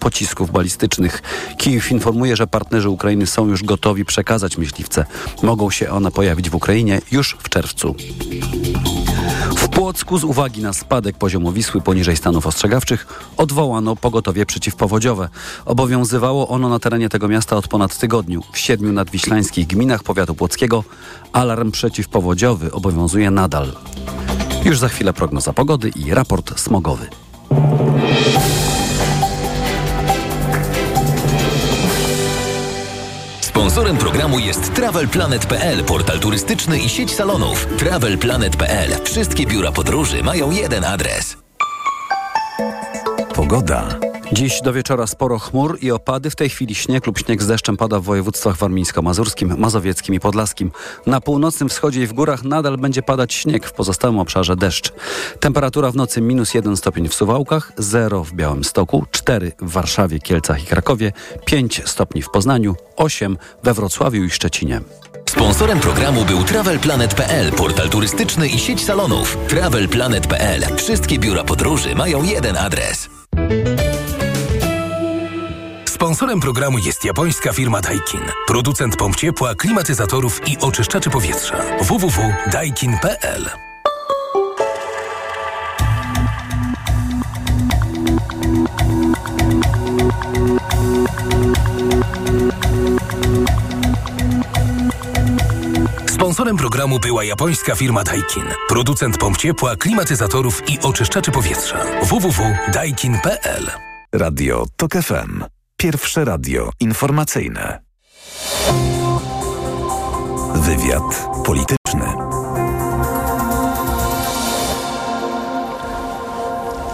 pocisków balistycznych. Kijów informuje, że partnerzy Ukrainy są już gotowi przekazać myśliwce. Mogą się one pojawić w Ukrainie już w czerwcu. W Płocku z uwagi na spadek poziomu Wisły poniżej stanów ostrzegawczych odwołano pogotowie przeciwpowodziowe. Obowiązywało ono na terenie tego miasta od ponad tygodniu. W siedmiu nadwiślańskich gminach powiatu płockiego alarm przeciwpowodziowy obowiązuje nadal. Już za chwilę prognoza pogody i raport smogowy. Sponsorem programu jest TravelPlanet.pl, portal turystyczny i sieć salonów. TravelPlanet.pl. Wszystkie biura podróży mają jeden adres. Pogoda. Dziś do wieczora sporo chmur i opady. W tej chwili śnieg lub śnieg z deszczem pada w województwach warmińsko-mazurskim, mazowieckim i podlaskim. Na północnym wschodzie i w górach nadal będzie padać śnieg, w pozostałym obszarze deszcz. Temperatura w nocy minus 1 stopień w Suwałkach, 0 w Białymstoku, 4 w Warszawie, Kielcach i Krakowie, 5 stopni w Poznaniu, 8 we Wrocławiu i Szczecinie. Sponsorem programu był TravelPlanet.pl, portal turystyczny i sieć salonów. TravelPlanet.pl. Wszystkie biura podróży mają jeden adres. Sponsorem programu jest japońska firma Daikin. Producent pomp ciepła, klimatyzatorów i oczyszczaczy powietrza. www.daikin.pl Sponsorem programu była japońska firma Daikin. Producent pomp ciepła, klimatyzatorów i oczyszczaczy powietrza. www.daikin.pl Radio TOK FM. Pierwsze radio informacyjne. Wywiad polityczny.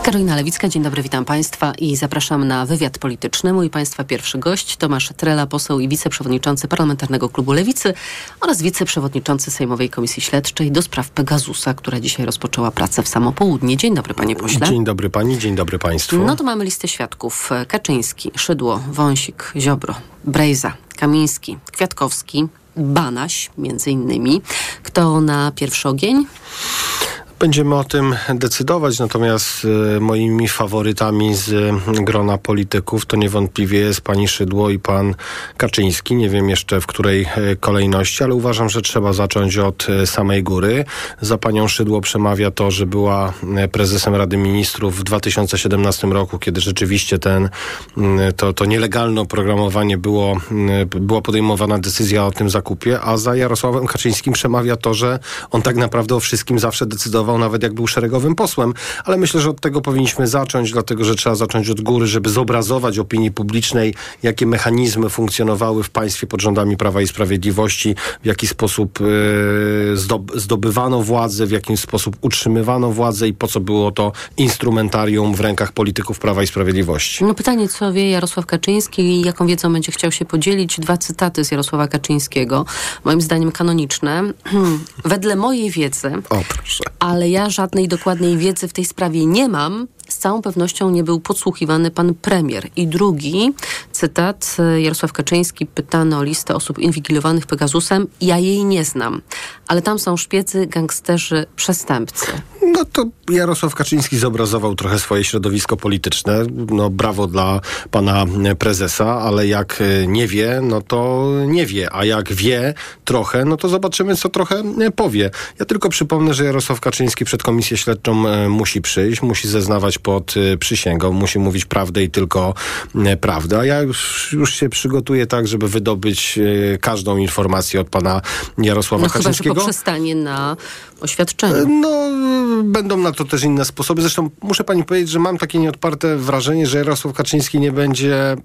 Karolina Lewicka, dzień dobry, witam Państwa i zapraszam na wywiad polityczny. Mój Państwa pierwszy gość Tomasz Trela, poseł i wiceprzewodniczący Parlamentarnego Klubu Lewicy oraz wiceprzewodniczący Sejmowej Komisji Śledczej do spraw Pegasusa, która dzisiaj rozpoczęła pracę w samo południe. Dzień dobry, panie pośle. Dzień dobry pani, dzień dobry państwu. No to mamy listę świadków. Kaczyński, Szydło, Wąsik, Ziobro, Brejza, Kamiński, Kwiatkowski, Banaś między innymi. Kto na pierwszy ogień? Będziemy o tym decydować, natomiast y, moimi faworytami z y, grona polityków to niewątpliwie jest pani Szydło i pan Kaczyński. Nie wiem jeszcze w której y, kolejności, ale uważam, że trzeba zacząć od samej góry. Za panią Szydło przemawia to, że była prezesem Rady Ministrów w 2017 roku, kiedy rzeczywiście ten, to, to nielegalne oprogramowanie było, była podejmowana decyzja o tym zakupie, a za Jarosławem Kaczyńskim przemawia to, że on tak naprawdę o wszystkim zawsze decydował nawet jak był szeregowym posłem, ale myślę, że od tego powinniśmy zacząć, dlatego że trzeba zacząć od góry, żeby zobrazować opinii publicznej, jakie mechanizmy funkcjonowały w państwie pod rządami Prawa i Sprawiedliwości, w jaki sposób yy, zdobywano władzę, w jaki sposób utrzymywano władzę i po co było to instrumentarium w rękach polityków Prawa i Sprawiedliwości. No pytanie, co wie Jarosław Kaczyński i jaką wiedzą będzie chciał się podzielić. Dwa cytaty z Jarosława Kaczyńskiego, moim zdaniem kanoniczne. Wedle mojej wiedzy, o, proszę ale ja żadnej dokładnej wiedzy w tej sprawie nie mam. Z całą pewnością nie był podsłuchiwany pan premier. I drugi cytat, Jarosław Kaczyński pytany o listę osób inwigilowanych Pegasusem. Ja jej nie znam, ale tam są szpiecy, gangsterzy, przestępcy. No to Jarosław Kaczyński zobrazował trochę swoje środowisko polityczne. No brawo dla pana prezesa, ale jak nie wie, no to nie wie, a jak wie trochę, no to zobaczymy, co trochę powie. Ja tylko przypomnę, że Jarosław Kaczyński przed komisję śledczą e, musi przyjść, musi zeznawać pod e, przysięgą, musi mówić prawdę i tylko e, prawdę. A ja już, już się przygotuję tak, żeby wydobyć każdą informację od pana Jarosława no, Kaczyńskiego. Chyba, że poprzestanie na oświadczeniu. No, będą na to też inne sposoby. Zresztą muszę pani powiedzieć, że mam takie nieodparte wrażenie, że Jarosław Kaczyński nie będzie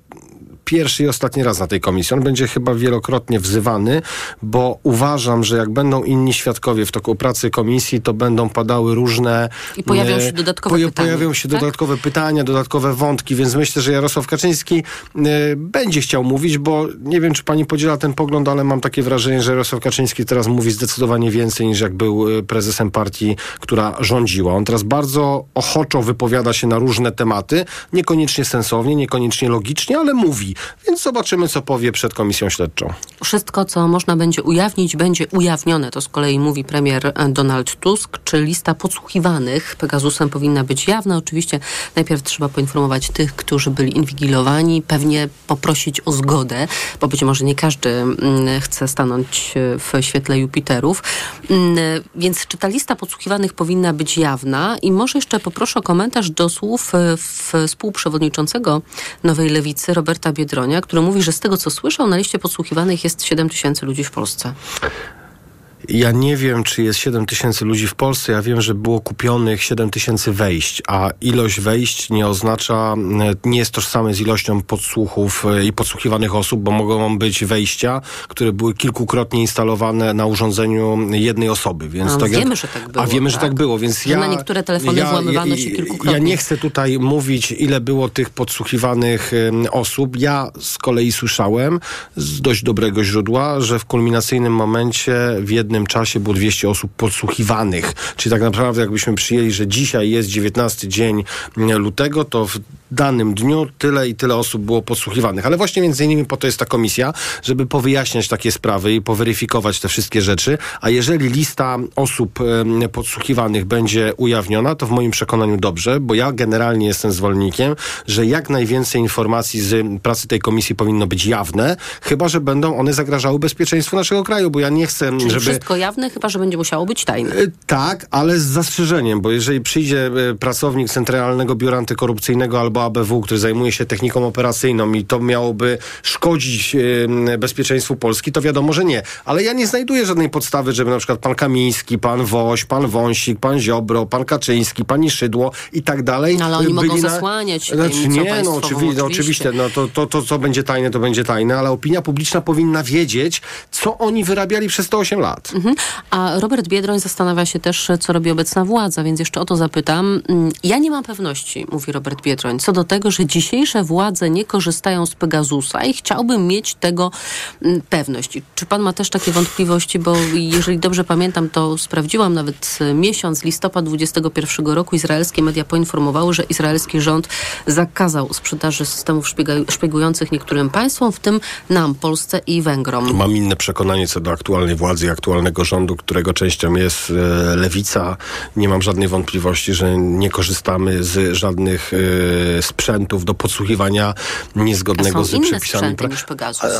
pierwszy i ostatni raz na tej komisji. On będzie chyba wielokrotnie wzywany, bo uważam, że jak będą inni świadkowie w toku pracy komisji, to będą padały różne... I pojawią się dodatkowe poja pytania. Pojawią się tak? dodatkowe pytania, dodatkowe wątki, więc myślę, że Jarosław Kaczyński y, będzie chciał mówić, bo nie wiem, czy pani podziela ten pogląd, ale mam takie wrażenie, że Jarosław Kaczyński teraz mówi zdecydowanie więcej niż jak był prezesem partii, która rządziła. On teraz bardzo ochoczo wypowiada się na różne tematy, niekoniecznie sensownie, niekoniecznie logicznie, ale mówi. Więc zobaczymy, co powie przed komisją śledczą. Wszystko, co można będzie ujawnić, będzie ujawnione. To z kolei mówi premier Donald Tusk. Czy lista podsłuchiwanych Pegasusem powinna być jawna? Oczywiście najpierw trzeba poinformować tych, którzy byli inwigilowani, pewnie poprosić o zgodę, bo być może nie każdy mm, chce stanąć w świetle Jupiterów. Mm, Więc czy ta lista podsłuchiwanych powinna być jawna? I może jeszcze poproszę o komentarz do słów e, współprzewodniczącego Nowej Lewicy, Roberta Biedronia, który mówi, że z tego co słyszał, na liście podsłuchiwanych jest 7 tysięcy ludzi w Polsce. Ja nie wiem, czy jest 7 tysięcy ludzi w Polsce. Ja wiem, że było kupionych 7 tysięcy wejść, a ilość wejść nie oznacza, e, nie jest tożsame z ilością podsłuchów e, i podsłuchiwanych osób, bo mogą być wejścia, które były kilkukrotnie instalowane na urządzeniu jednej osoby. Więc A tak wiemy, jak, że tak było, A wiemy, że tak? tak było, więc ja... na niektóre telefony włamywano się ja- kilkukrotnie. Ja nie chcę tutaj mówić, ile było tych podsłuchiwanych osób. Ja z kolei słyszałem z dość dobrego źródła, że w kulminacyjnym momencie w jednym czasie było 200 osób podsłuchiwanych. Czyli tak naprawdę jakbyśmy przyjęli, że dzisiaj jest 19 dzień lutego, to w danym dniu tyle i tyle osób było podsłuchiwanych. Ale właśnie między innymi po to jest ta komisja, żeby powyjaśniać takie sprawy i poweryfikować te wszystkie rzeczy. A jeżeli lista osób podsłuchiwanych będzie ujawniona, to w moim przekonaniu dobrze, bo ja generalnie jestem zwolennikiem, że jak najwięcej informacji z pracy tej komisji powinno być jawne, chyba że będą one zagrażały bezpieczeństwu naszego kraju, bo ja nie chcę, Czyli żeby... wszystko jawne, chyba że będzie musiało być tajne. Y, Tak, ale z zastrzeżeniem, bo jeżeli przyjdzie y, pracownik Centralnego Biura Antykorupcyjnego albo ABW, który zajmuje się techniką operacyjną i to miałoby szkodzić bezpieczeństwu Polski, to wiadomo, że nie. Ale ja nie znajduję żadnej podstawy, żeby na przykład pan Kamiński, pan Woś, pan Wąsik, pan Ziobro, pan Kaczyński, pani Szydło i tak dalej. No, ale oni mogą byli zasłaniać Znaczy, nie, no oczywiście, no, oczywiście. oczywiście no, to, to, to, co będzie tajne, to będzie tajne, ale opinia publiczna powinna wiedzieć, co oni wyrabiali przez te 8 lat. Mhm. A Robert Biedroń zastanawia się też, co robi obecna władza, więc jeszcze o to zapytam. Mm, Ja nie mam pewności, mówi Robert Biedroń, co do tego, że dzisiejsze władze nie korzystają z Pegasusa i chciałbym mieć tego mm, pewność. Czy pan ma też takie wątpliwości? Bo jeżeli dobrze pamiętam, to sprawdziłam nawet e, miesiąc, listopad 2021 roku, izraelskie media poinformowały, że izraelski rząd zakazał sprzedaży systemów szpiegujących niektórym państwom, w tym nam, Polsce i Węgrom. Mam inne przekonanie co do aktualnej władzy i aktualnego rządu, którego częścią jest e, lewica. Nie mam żadnej wątpliwości, że nie korzystamy z żadnych e, sprzętów do podsłuchiwania niezgodnego z przepisami.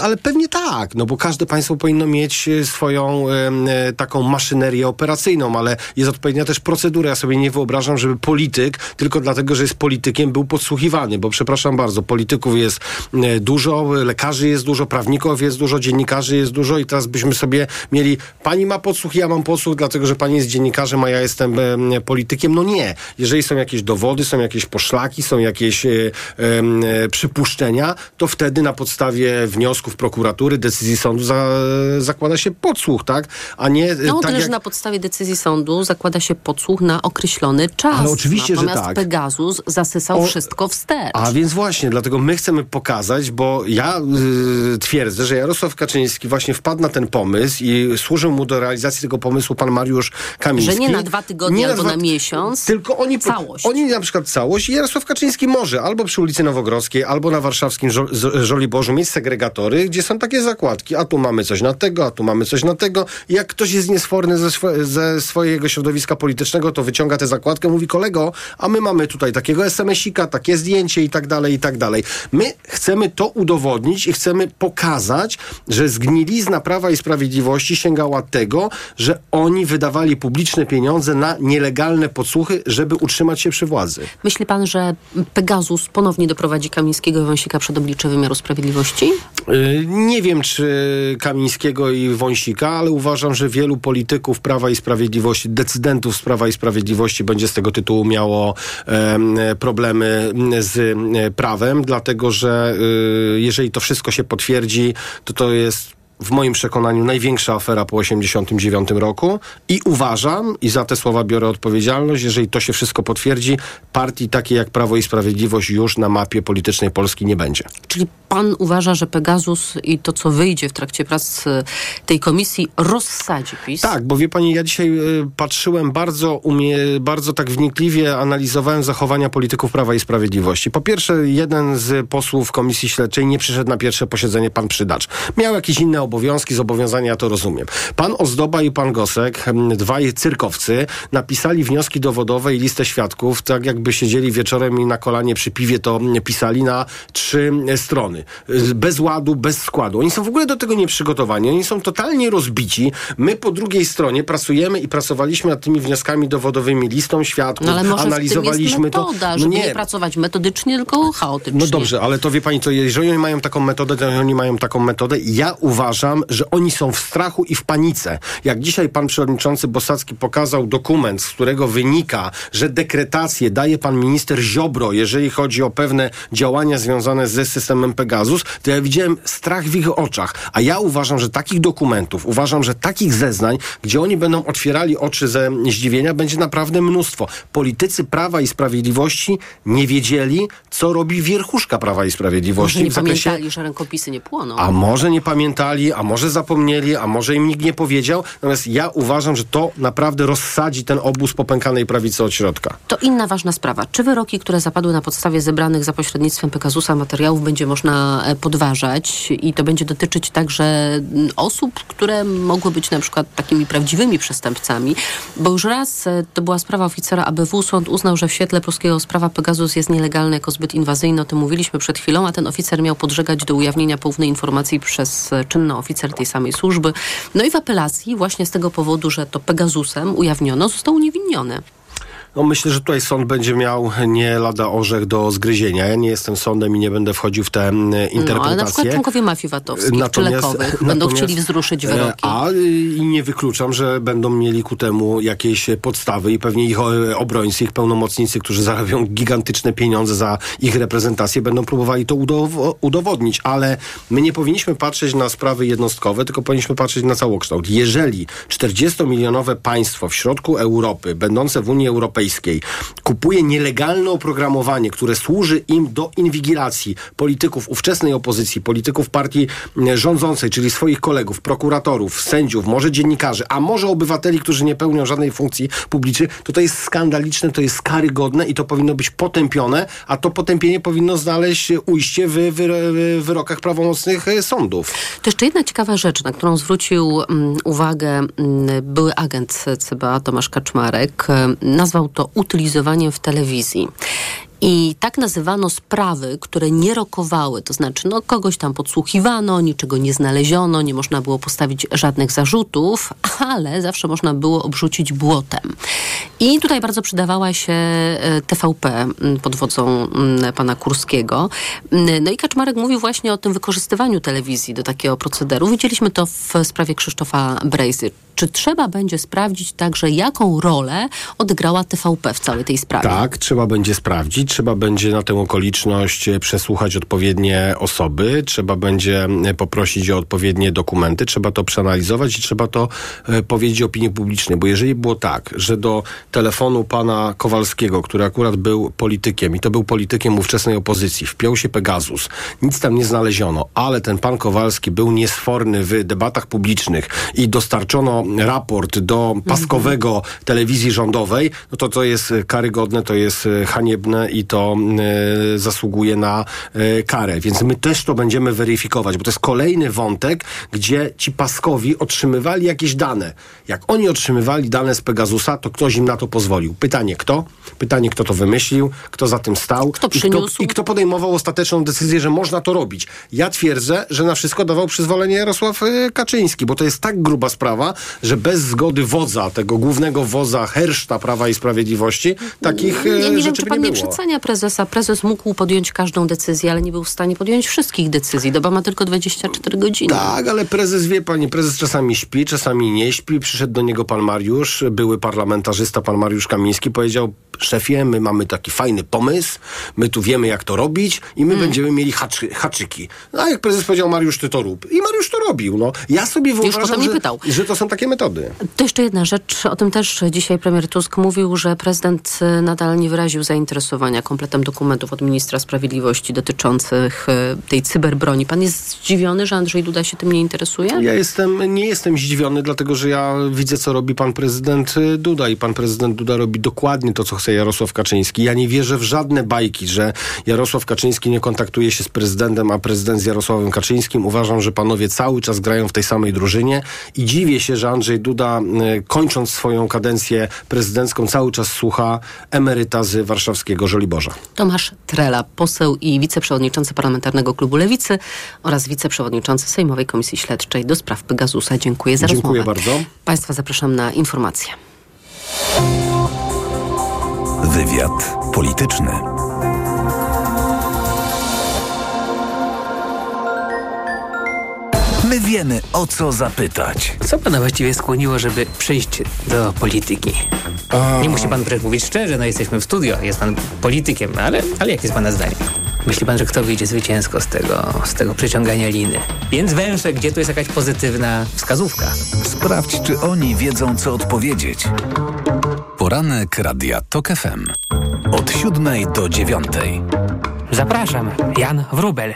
Ale, pewnie tak, no bo każde państwo powinno mieć e, swoją e, taką maszynerię operacyjną, ale jest odpowiednia też procedura. Ja sobie nie wyobrażam, żeby polityk, tylko dlatego, że jest politykiem, był podsłuchiwany, bo przepraszam bardzo, polityków jest e, dużo, lekarzy jest dużo, prawników jest dużo, dziennikarzy jest dużo i teraz byśmy sobie mieli, pani ma podsłuch, ja mam podsłuch, dlatego, że pani jest dziennikarzem, a ja jestem em, politykiem. No nie. Jeżeli są jakieś dowody, są jakieś poszlaki, są jakieś e, em, e, przypuszczenia, to wtedy na podstawie wniosków prokuratury, decyzji sądu za, zakłada się podsłuch, tak? A nie e, No, tak tyle, jak... że na podstawie decyzji sądu zakłada się podsłuch na określony czas. Ale oczywiście, że Natomiast tak. Pegasus zasysał O- wszystko wstecz. A więc właśnie, dlatego my chcemy pokazać, bo ja y, twierdzę, że Jarosław Kaczyński właśnie wpadł na ten pomysł i służył mu do realizacji tego pomysłu pan Mariusz Kamiński. Że nie na dwa tygodnie Nie albo na dwa- miesiąc, Tylko oni, całość. oni na przykład całość i Jarosław Kaczyński może albo przy ulicy Nowogrodzkiej, albo na warszawskim Żoliborzu mieć segregatory, gdzie są takie zakładki, a tu mamy coś na tego, a tu mamy coś na tego. Jak ktoś jest niesforny ze, ze swojego środowiska politycznego, to wyciąga tę zakładkę, mówi kolego, a my mamy tutaj takiego SMS-ika, takie zdjęcie i tak dalej, i tak dalej. My chcemy to udowodnić i chcemy pokazać, że zgnilizna Prawa i Sprawiedliwości sięgała tego, że oni wydawali publiczne pieniądze na nielegalne podsłuchy, żeby utrzymać się przy władzy. Myśli pan, że Pegasus ponownie doprowadzi Kamińskiego i Wąsika przed oblicze wymiaru sprawiedliwości? Yy, Nie wiem, czy Kamińskiego i Wąsika, ale uważam, że wielu polityków Prawa i Sprawiedliwości, decydentów z Prawa i Sprawiedliwości będzie z tego tytułu miało em, problemy z prawem, dlatego że y, jeżeli to wszystko się potwierdzi, to to jest w moim przekonaniu największa afera po 89 roku i uważam, i za te słowa biorę odpowiedzialność, jeżeli to się wszystko potwierdzi, partii takiej jak Prawo i Sprawiedliwość już na mapie politycznej Polski nie będzie. Czyli pan uważa, że Pegasus i to, co wyjdzie w trakcie prac e, tej komisji, rozsadzi PiS? Tak, bo wie pani, ja dzisiaj y, patrzyłem bardzo, umie, bardzo tak wnikliwie, analizowałem zachowania polityków Prawa i Sprawiedliwości. Po pierwsze, jeden z posłów Komisji Śledczej nie przyszedł na pierwsze posiedzenie, pan Przydacz. Miał jakieś inne obowiązki, zobowiązania, ja to rozumiem. Pan Ozdoba i pan Gosek, m, dwaj cyrkowcy, napisali wnioski dowodowe i listę świadków, tak jakby siedzieli wieczorem i na kolanie przy piwie to m, pisali na trzy e, strony. Y, Bez ładu, bez składu. Oni są w ogóle do tego nieprzygotowani. Oni są totalnie rozbici. My po drugiej stronie pracujemy i pracowaliśmy nad tymi wnioskami dowodowymi, listą świadków, No ale może analizowaliśmy w tym jest metoda, to. żeby nie. pracować metodycznie, tylko chaotycznie. No dobrze, ale to wie pani, to jeżeli oni mają taką metodę, to oni mają taką metodę. Ja uważam, że oni są w strachu i w panice. Jak dzisiaj pan przewodniczący Bosacki pokazał dokument, z którego wynika, że dekretację daje pan minister Ziobro, jeżeli chodzi o pewne działania związane ze systemem Pegasus, to ja widziałem strach w ich oczach. A ja uważam, że takich dokumentów, uważam, że takich zeznań, gdzie oni będą otwierali oczy ze zdziwienia, będzie naprawdę mnóstwo. Politycy Prawa i Sprawiedliwości nie wiedzieli, co robi wierchuszka Prawa i Sprawiedliwości Może nie w zakresie pamiętali, że rękopisy nie płoną. a może nie pamiętali, a może zapomnieli, a może im nikt nie powiedział. Natomiast ja uważam, że to naprawdę rozsadzi ten obóz popękanej prawicy od środka. To inna ważna sprawa. Czy wyroki, które zapadły na podstawie zebranych za pośrednictwem Pegasusa materiałów będzie można e, podważać i to będzie dotyczyć także mm, osób, które mogły być na przykład takimi prawdziwymi przestępcami? Bo już raz e, to była sprawa oficera ABW. Sąd uznał, że w świetle polskiego sprawa Pegasus jest nielegalny jako zbyt inwazyjny. O tym mówiliśmy przed chwilą, a ten oficer miał podżegać do ujawnienia poufnej informacji przez e, czynny oficer tej samej służby. No i w apelacji właśnie z tego powodu, że to Pegasusem ujawniono, został uniewinniony. No myślę, że tutaj sąd będzie miał nie lada orzech do zgryzienia. Ja nie jestem sądem i nie będę wchodził w te mm, No, ale na przykład interpretacje. członkowie mafii VAT-owskich czy lekowych będą natomiast, chcieli wzruszyć e, wyroki. A y, i nie wykluczam, że będą mieli ku temu jakieś podstawy i pewnie ich obrońcy, ich pełnomocnicy, którzy zarabiają gigantyczne pieniądze za ich reprezentację, będą próbowali to udow- udowodnić. Ale my nie powinniśmy patrzeć na sprawy jednostkowe, tylko powinniśmy patrzeć na całokształt. Jeżeli 40-milionowe państwo w środku Europy, będące w Unii Europejskiej, kupuje nielegalne oprogramowanie, które służy im do inwigilacji polityków ówczesnej opozycji, polityków partii rządzącej, czyli swoich kolegów, prokuratorów, sędziów, może dziennikarzy, a może obywateli, którzy nie pełnią żadnej funkcji publicznej, to to jest skandaliczne, to jest karygodne i to powinno być potępione, a to potępienie powinno znaleźć ujście w wyro- wyrokach prawomocnych e, sądów. To jeszcze jedna ciekawa rzecz, na którą zwrócił uwagę były agent CBA Tomasz Kaczmarek. em, Nazwał to utylizowaniem w telewizji. I tak nazywano sprawy, które nie rokowały, to znaczy no, kogoś tam podsłuchiwano, niczego nie znaleziono, nie można było postawić żadnych zarzutów, ale zawsze można było obrzucić błotem. I tutaj bardzo przydawała się e, TVP pod wodzą pana Kurskiego. No i Kaczmarek mówił właśnie o tym wykorzystywaniu telewizji do takiego procederu. Widzieliśmy to w sprawie Krzysztofa Brejzy. Czy trzeba będzie sprawdzić także, jaką rolę odegrała TVP w całej tej sprawie? Tak, trzeba będzie sprawdzić, trzeba będzie na tę okoliczność e, przesłuchać odpowiednie osoby, trzeba będzie e, poprosić o odpowiednie dokumenty, trzeba to przeanalizować i trzeba to e, powiedzieć opinii publicznej, bo jeżeli było tak, że do telefonu pana Kowalskiego, który akurat był politykiem i to był politykiem ówczesnej opozycji, wpiął się Pegasus, nic tam nie znaleziono, ale ten pan Kowalski był niesforny w debatach publicznych i dostarczono raport do paskowego telewizji rządowej, no to to jest karygodne, to jest haniebne i to e, zasługuje na e, karę. Więc my też to będziemy weryfikować, bo to jest kolejny wątek, gdzie ci paskowi otrzymywali jakieś dane. Jak oni otrzymywali dane z Pegasusa, to ktoś im na to pozwolił. Pytanie kto? Pytanie kto to wymyślił, kto za tym stał Kto i, kto, i kto podejmował ostateczną decyzję, że można to robić. Ja twierdzę, że na wszystko dawał przyzwolenie Jarosław e, Kaczyński, bo to jest tak gruba sprawa, że bez zgody wodza, tego głównego wodza herszta Prawa i Sprawiedliwości, takich Nie, nie wiem, rzeczy czy by pan nie, było. Prezesa. Prezes mógł podjąć każdą decyzję, ale nie był w stanie podjąć wszystkich decyzji. Doba ma tylko 24 godziny. Tak, ale prezes wie pani, prezes czasami śpi, czasami nie śpi. Przyszedł do niego pan Mariusz, były parlamentarzysta, pan Mariusz Kamiński, powiedział, szefie, my mamy taki fajny pomysł, my tu wiemy jak to robić i my będziemy mieli haczy, haczyki. No a jak prezes powiedział, Mariusz, ty to rób. I Mariusz to robił. No. Ja sobie wyobrażam, że, że to są takie metody. To jeszcze jedna rzecz, o tym też dzisiaj premier Tusk mówił, że prezydent nadal nie wyraził zainteresowania kompletem dokumentów od ministra sprawiedliwości dotyczących y, tej cyberbroni. Pan jest zdziwiony, że Andrzej Duda się tym nie interesuje? Ja jestem, nie jestem zdziwiony, dlatego że ja widzę, co robi pan prezydent y, Duda i pan prezydent Duda robi dokładnie to, co chce Jarosław Kaczyński. Ja nie wierzę w żadne bajki, że Jarosław Kaczyński nie kontaktuje się z prezydentem, a prezydent z Jarosławem Kaczyńskim. Uważam, że panowie cały czas grają w tej samej drużynie i dziwię się, że Andrzej Duda, y, kończąc swoją kadencję prezydencką, cały czas słucha emeryta z warszawskiego Żoliborza. Tomasz Trela, poseł i wiceprzewodniczący Parlamentarnego Klubu Lewicy oraz wiceprzewodniczący Sejmowej Komisji Śledczej do spraw Pegasusa. Dziękuję za Dziękuję rozmowę. bardzo. Państwa zapraszam na informacje. Wywiad polityczny. Wiemy, o co zapytać. Co pana właściwie skłoniło, żeby przyjść do polityki? Nie musi pan wręcz mówić szczerze, no jesteśmy w studio, jest pan politykiem, ale, ale jakie jest pana zdanie? Myśli pan, że kto wyjdzie zwycięsko z tego, z tego przeciągania liny? Więc węże, gdzie tu jest jakaś pozytywna wskazówka? Sprawdź, czy oni wiedzą, co odpowiedzieć. Poranek Radia TOK FM. Od siódmej do dziewiątej. Zapraszam, Jan Wrubel.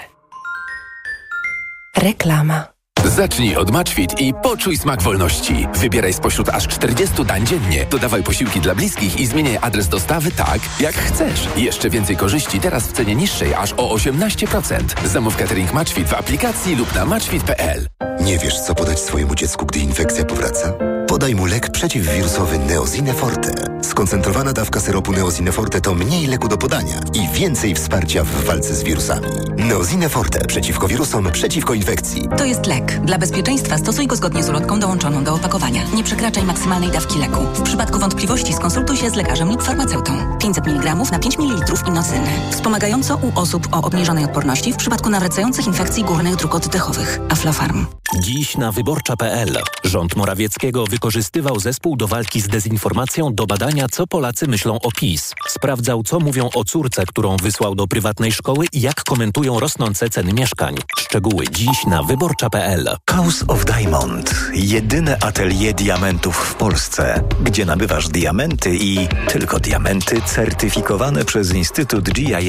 Reklama. Zacznij od Matchfit i poczuj smak wolności. Wybieraj spośród aż 40 dań dziennie. Dodawaj posiłki dla bliskich i zmieniaj adres dostawy tak, jak chcesz. Jeszcze więcej korzyści teraz w cenie niższej aż o 18%. Zamów catering Matchfit w aplikacji lub na matchfit.pl. Nie wiesz, co podać swojemu dziecku, gdy infekcja powraca? Podaj mu lek przeciwwirusowy Neozine Forte. Skoncentrowana dawka syropu Neozine Forte to mniej leku do podania i więcej wsparcia w walce z wirusami. Neozine Forte przeciwko wirusom, przeciwko infekcji. To jest lek. Dla bezpieczeństwa stosuj go zgodnie z ulotką dołączoną do opakowania. Nie przekraczaj maksymalnej dawki leku. W przypadku wątpliwości skonsultuj się z lekarzem lub farmaceutą. 500 mg na 5 ml inocyny. Wspomagająco u osób o obniżonej odporności w przypadku nawracających infekcji górnych dróg oddechowych. Aflofarm. Dziś na wyborcza.pl. Rząd Morawieckiego wykorzystywał zespół do walki z dezinformacją do badania, co Polacy myślą o PiS. Sprawdzał, co mówią o córce, którą wysłał do prywatnej szkoły i jak komentują rosnące ceny mieszkań. Szczegóły dziś na wyborcza.pl. House of Diamond. Jedyne atelier diamentów w Polsce, gdzie nabywasz diamenty i tylko diamenty certyfikowane przez Instytut GIA.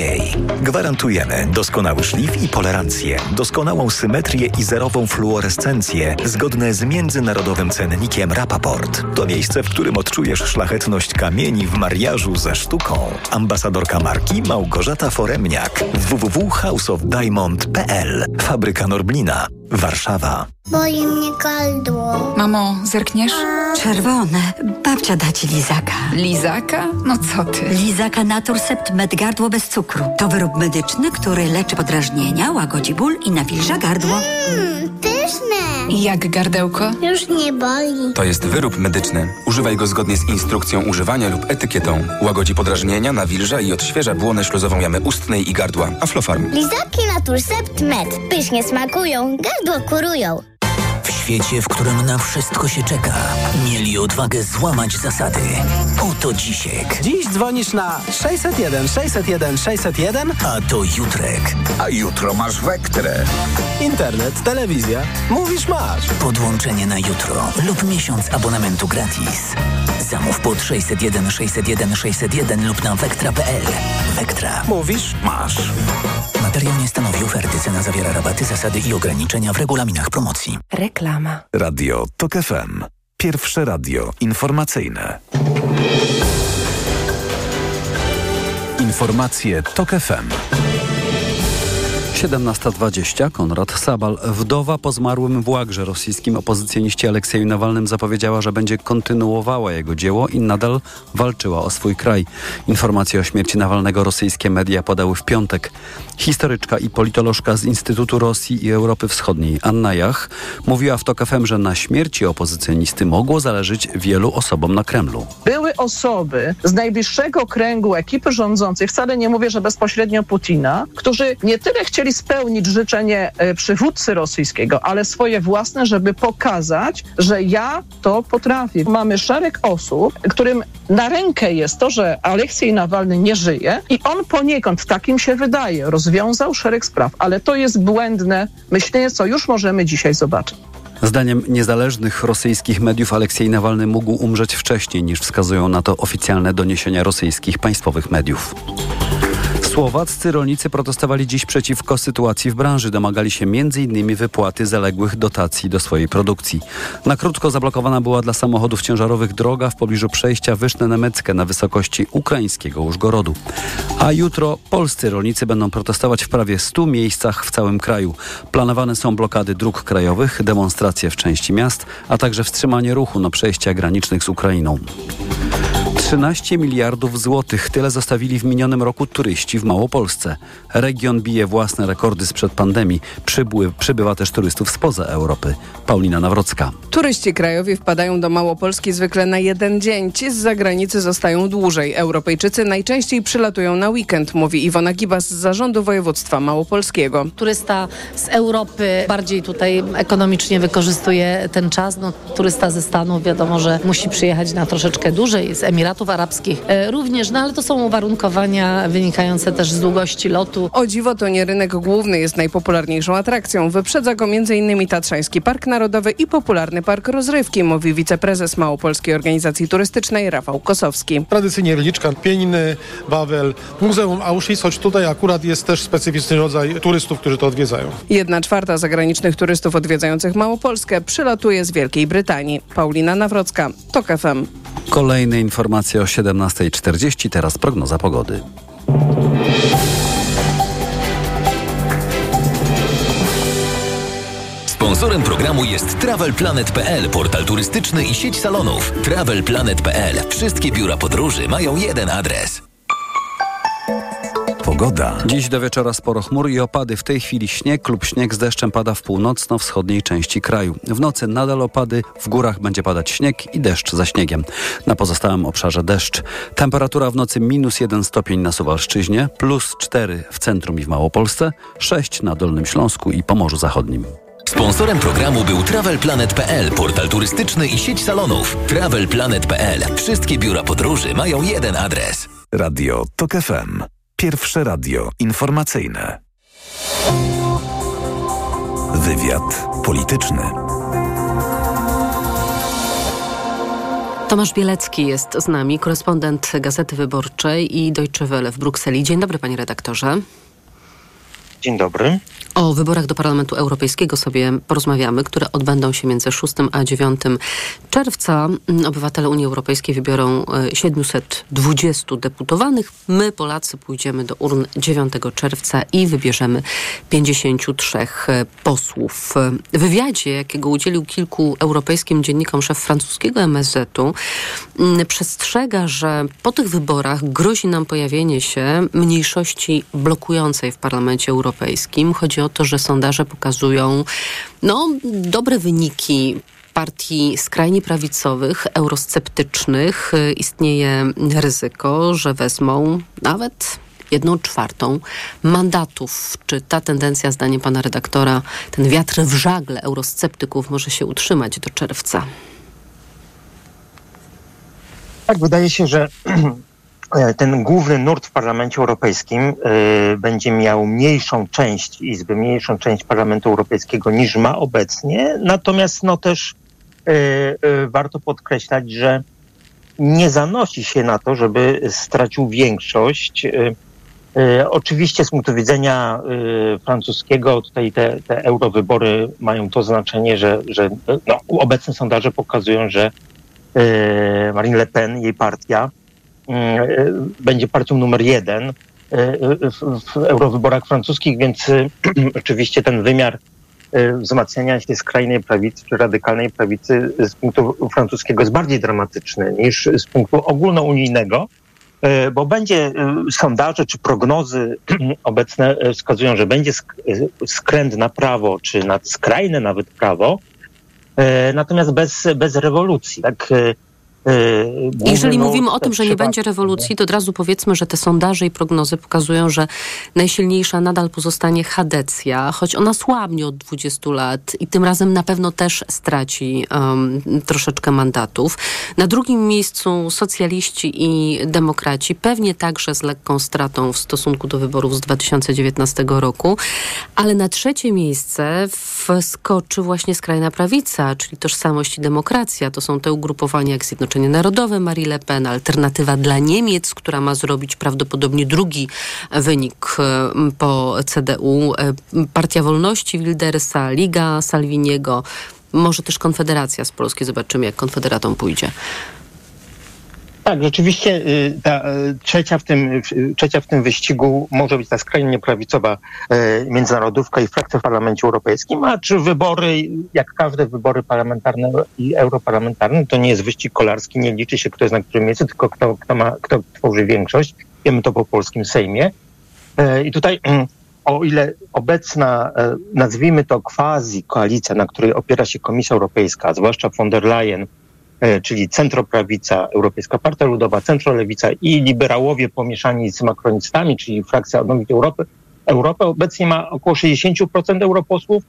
Gwarantujemy doskonały szlif i polerancję, doskonałą symetrię i zerową fluorescencję zgodne z międzynarodowym cennikiem Rapaport. To miejsce, w którym odczujesz szlachetność kamieni w mariażu ze sztuką. Ambasadorka marki Małgorzata Foremniak. www.houseofdiamond.pl Fabryka Norblina. Warszawa. Boli mnie gardło. Mamo, zerkniesz? Czerwone. Babcia da ci lizaka. Lizaka? No co ty? Lizaka Naturcept Med Gardło bez cukru. To wyrób medyczny, który leczy podrażnienia, łagodzi ból i nawilża gardło. Mmm, pyszne. Jak gardełko? Już nie boli. To jest wyrób medyczny. Używaj go zgodnie z instrukcją używania lub etykietą. Łagodzi podrażnienia, nawilża i odświeża błonę śluzową jamy ustnej i gardła. Aflofarm. Lizaki Naturcept Med. Pysznie smakują, gardło kurują. W świecie, w którym na wszystko się czeka, mieli odwagę złamać zasady. Oto Dzisiek. Dziś dzwonisz na 601 601 601, a to Jutrek. A jutro masz Wektrę. Internet, telewizja. Mówisz masz. Podłączenie na jutro lub miesiąc abonamentu gratis. Zamów pod 601 601 601 lub na wektra.pl. Wektra. Mówisz masz. Materiał nie stanowi oferty. Cena zawiera rabaty, zasady i ograniczenia w regulaminach promocji. Reklama. Radio TOK FM. Pierwsze radio informacyjne. Informacje TOK FM. 17.20 Konrad Sabal. Wdowa po zmarłym w łagrze rosyjskim opozycjoniście Aleksieju Nawalnym zapowiedziała, że będzie kontynuowała jego dzieło i nadal walczyła o swój kraj. Informacje o śmierci Nawalnego rosyjskie media podały w piątek. Historyczka i politolożka z Instytutu Rosji i Europy Wschodniej Anna Jach mówiła w TOK FM, że na śmierci opozycjonisty mogło zależeć wielu osobom na Kremlu. Były osoby z najbliższego kręgu ekipy rządzącej, wcale nie mówię, że bezpośrednio Putina, którzy nie tyle chcieli spełnić życzenie e, przywódcy rosyjskiego, ale swoje własne, żeby pokazać, że ja to potrafię. Mamy szereg osób, którym na rękę jest to, że Aleksiej Nawalny nie żyje i on poniekąd, takim się wydaje, rozwiązał szereg spraw, ale to jest błędne myślenie, co już możemy dzisiaj zobaczyć. Zdaniem niezależnych rosyjskich mediów Aleksiej Nawalny mógł umrzeć wcześniej niż wskazują na to oficjalne doniesienia rosyjskich państwowych mediów. Słowaccy rolnicy protestowali dziś przeciwko sytuacji w branży. Domagali się m.in. wypłaty zaległych dotacji do swojej produkcji. Na krótko zablokowana była dla samochodów ciężarowych droga w pobliżu przejścia Wyszne-Nemeckie na wysokości ukraińskiego Użgorodu. A jutro polscy rolnicy będą protestować w prawie 100 miejscach w całym kraju. Planowane są blokady dróg krajowych, demonstracje w części miast, a także wstrzymanie ruchu na przejściach granicznych z Ukrainą. 13 miliardów złotych. Tyle zostawili w minionym roku turyści w Małopolsce. Region bije własne rekordy sprzed pandemii. Przybły, przybywa też turystów spoza Europy. Paulina Nawrocka. Turyści krajowi wpadają do Małopolski zwykle na jeden dzień. Ci z zagranicy zostają dłużej. Europejczycy najczęściej przylatują na weekend, mówi Iwona Gibas z Zarządu Województwa Małopolskiego. Turysta z Europy bardziej tutaj ekonomicznie wykorzystuje ten czas. No, turysta ze Stanów wiadomo, że musi przyjechać na troszeczkę dłużej, z Emiratów Arabskich e, również, no ale to są uwarunkowania wynikające też z długości lotu. O dziwo to nie rynek główny jest najpopularniejszą atrakcją. Wyprzedza go m.in. Tatrzański Park Narodowy i popularny park rozrywki, mówi wiceprezes Małopolskiej Organizacji Turystycznej Rafał Kosowski. Tradycyjnie Liczka, Pieniny, Wawel, Muzeum Auschwitz, choć tutaj akurat jest też specyficzny rodzaj turystów, którzy to odwiedzają. Jedna czwarta zagranicznych turystów odwiedzających Małopolskę przylatuje z Wielkiej Brytanii. Paulina Nawrocka, TOK FM. Kolejne informacje o 17.40, teraz prognoza pogody. Sponsorem programu jest TravelPlanet.pl, portal turystyczny i sieć salonów. TravelPlanet.pl. Wszystkie biura podróży mają jeden adres. Pogoda. Dziś do wieczora sporo chmur i opady. W tej chwili śnieg lub śnieg z deszczem pada w północno-wschodniej części kraju. W nocy nadal opady, w górach będzie padać śnieg i deszcz za śniegiem. Na pozostałym obszarze deszcz. Temperatura w nocy minus 1 stopień na Suwalszczyźnie, plus 4 w centrum i w Małopolsce, 6 na Dolnym Śląsku i Pomorzu Zachodnim. Sponsorem programu był TravelPlanet.pl, portal turystyczny i sieć salonów. TravelPlanet.pl. Wszystkie biura podróży mają jeden adres. Radio TOK FM. Pierwsze radio informacyjne. Wywiad polityczny. Tomasz Bielecki jest z nami, korespondent Gazety Wyborczej i Deutsche Welle w Brukseli. Dzień dobry, panie redaktorze. Dzień dobry. O wyborach do Parlamentu Europejskiego sobie porozmawiamy, które odbędą się między 6 a 9 czerwca. Obywatele Unii Europejskiej wybiorą 720 e, deputowanych. My, Polacy, pójdziemy do urn 9 czerwca i wybierzemy 53 e, posłów. W wywiadzie, jakiego udzielił kilku europejskim dziennikom szef francuskiego MSZ-u, przestrzega, że po tych wyborach grozi nam pojawienie się mniejszości blokującej w Parlamencie Europejskim. Chodzi o to, że sondaże pokazują no, dobre wyniki partii skrajnie prawicowych, eurosceptycznych. Istnieje ryzyko, że wezmą nawet jedną czwartą mandatów. Czy ta tendencja, zdaniem pana redaktora, ten wiatr w żagle eurosceptyków może się utrzymać do czerwca? Tak, wydaje się, że ten główny nurt w Parlamencie Europejskim y, będzie miał mniejszą część Izby, mniejszą część Parlamentu Europejskiego niż ma obecnie. Natomiast no też y, y, warto podkreślać, że nie zanosi się na to, żeby stracił większość. Oczywiście z punktu widzenia francuskiego tutaj te, te eurowybory mają to znaczenie, że, że no, obecne sondaże pokazują, że Marine Le Pen, jej partia, będzie partią numer jeden w, w eurowyborach francuskich, więc oczywiście ten wymiar wzmacniania się skrajnej prawicy czy radykalnej prawicy z punktu francuskiego jest bardziej dramatyczny niż z punktu ogólnounijnego, bo będzie sondaże czy prognozy obecne wskazują, że będzie skręt na prawo, czy na skrajne nawet prawo, natomiast bez, bez rewolucji. Tak? Jeżeli mówimy o tym, że nie będzie rewolucji, to od razu powiedzmy, że te sondaże i prognozy pokazują, że najsilniejsza nadal pozostanie Hadecja, choć ona słabnie od 20 lat i tym razem na pewno też straci um, troszeczkę mandatów. Na drugim miejscu socjaliści i demokraci, pewnie także z lekką stratą w stosunku do wyborów z 2019 roku, ale na trzecie miejsce wskoczy właśnie skrajna prawica, czyli tożsamość i demokracja. To są te ugrupowania jak Zjednoczenie Zjednoczenie Narodowe Marie Le Pen, alternatywa dla Niemiec, która ma zrobić prawdopodobnie drugi wynik po CDU, e, Partia Wolności Wildersa, Liga Salviniego, może też Konfederacja z Polski. Zobaczymy, jak Konfederatom pójdzie. Tak, rzeczywiście y, ta y, trzecia w tym, trzecia w tym wyścigu może być ta skrajnie prawicowa y, międzynarodówka i frakcja w Parlamencie Europejskim, a czy wybory, jak każde wybory parlamentarne i europarlamentarne, to nie jest wyścig kolarski, nie liczy się kto jest na którym miejscu, tylko kto, kto, ma, kto tworzy większość. Wiemy to po polskim Sejmie. I tutaj o ile obecna, nazwijmy to quasi koalicja, na której opiera się Komisja Europejska, zwłaszcza von der Leyen, czyli centroprawica, Europejska Partia Ludowa, centrolewica i liberałowie pomieszani z makronistami, czyli frakcja Odnowić Europy, Europę. Obecnie ma około 60% europosłów,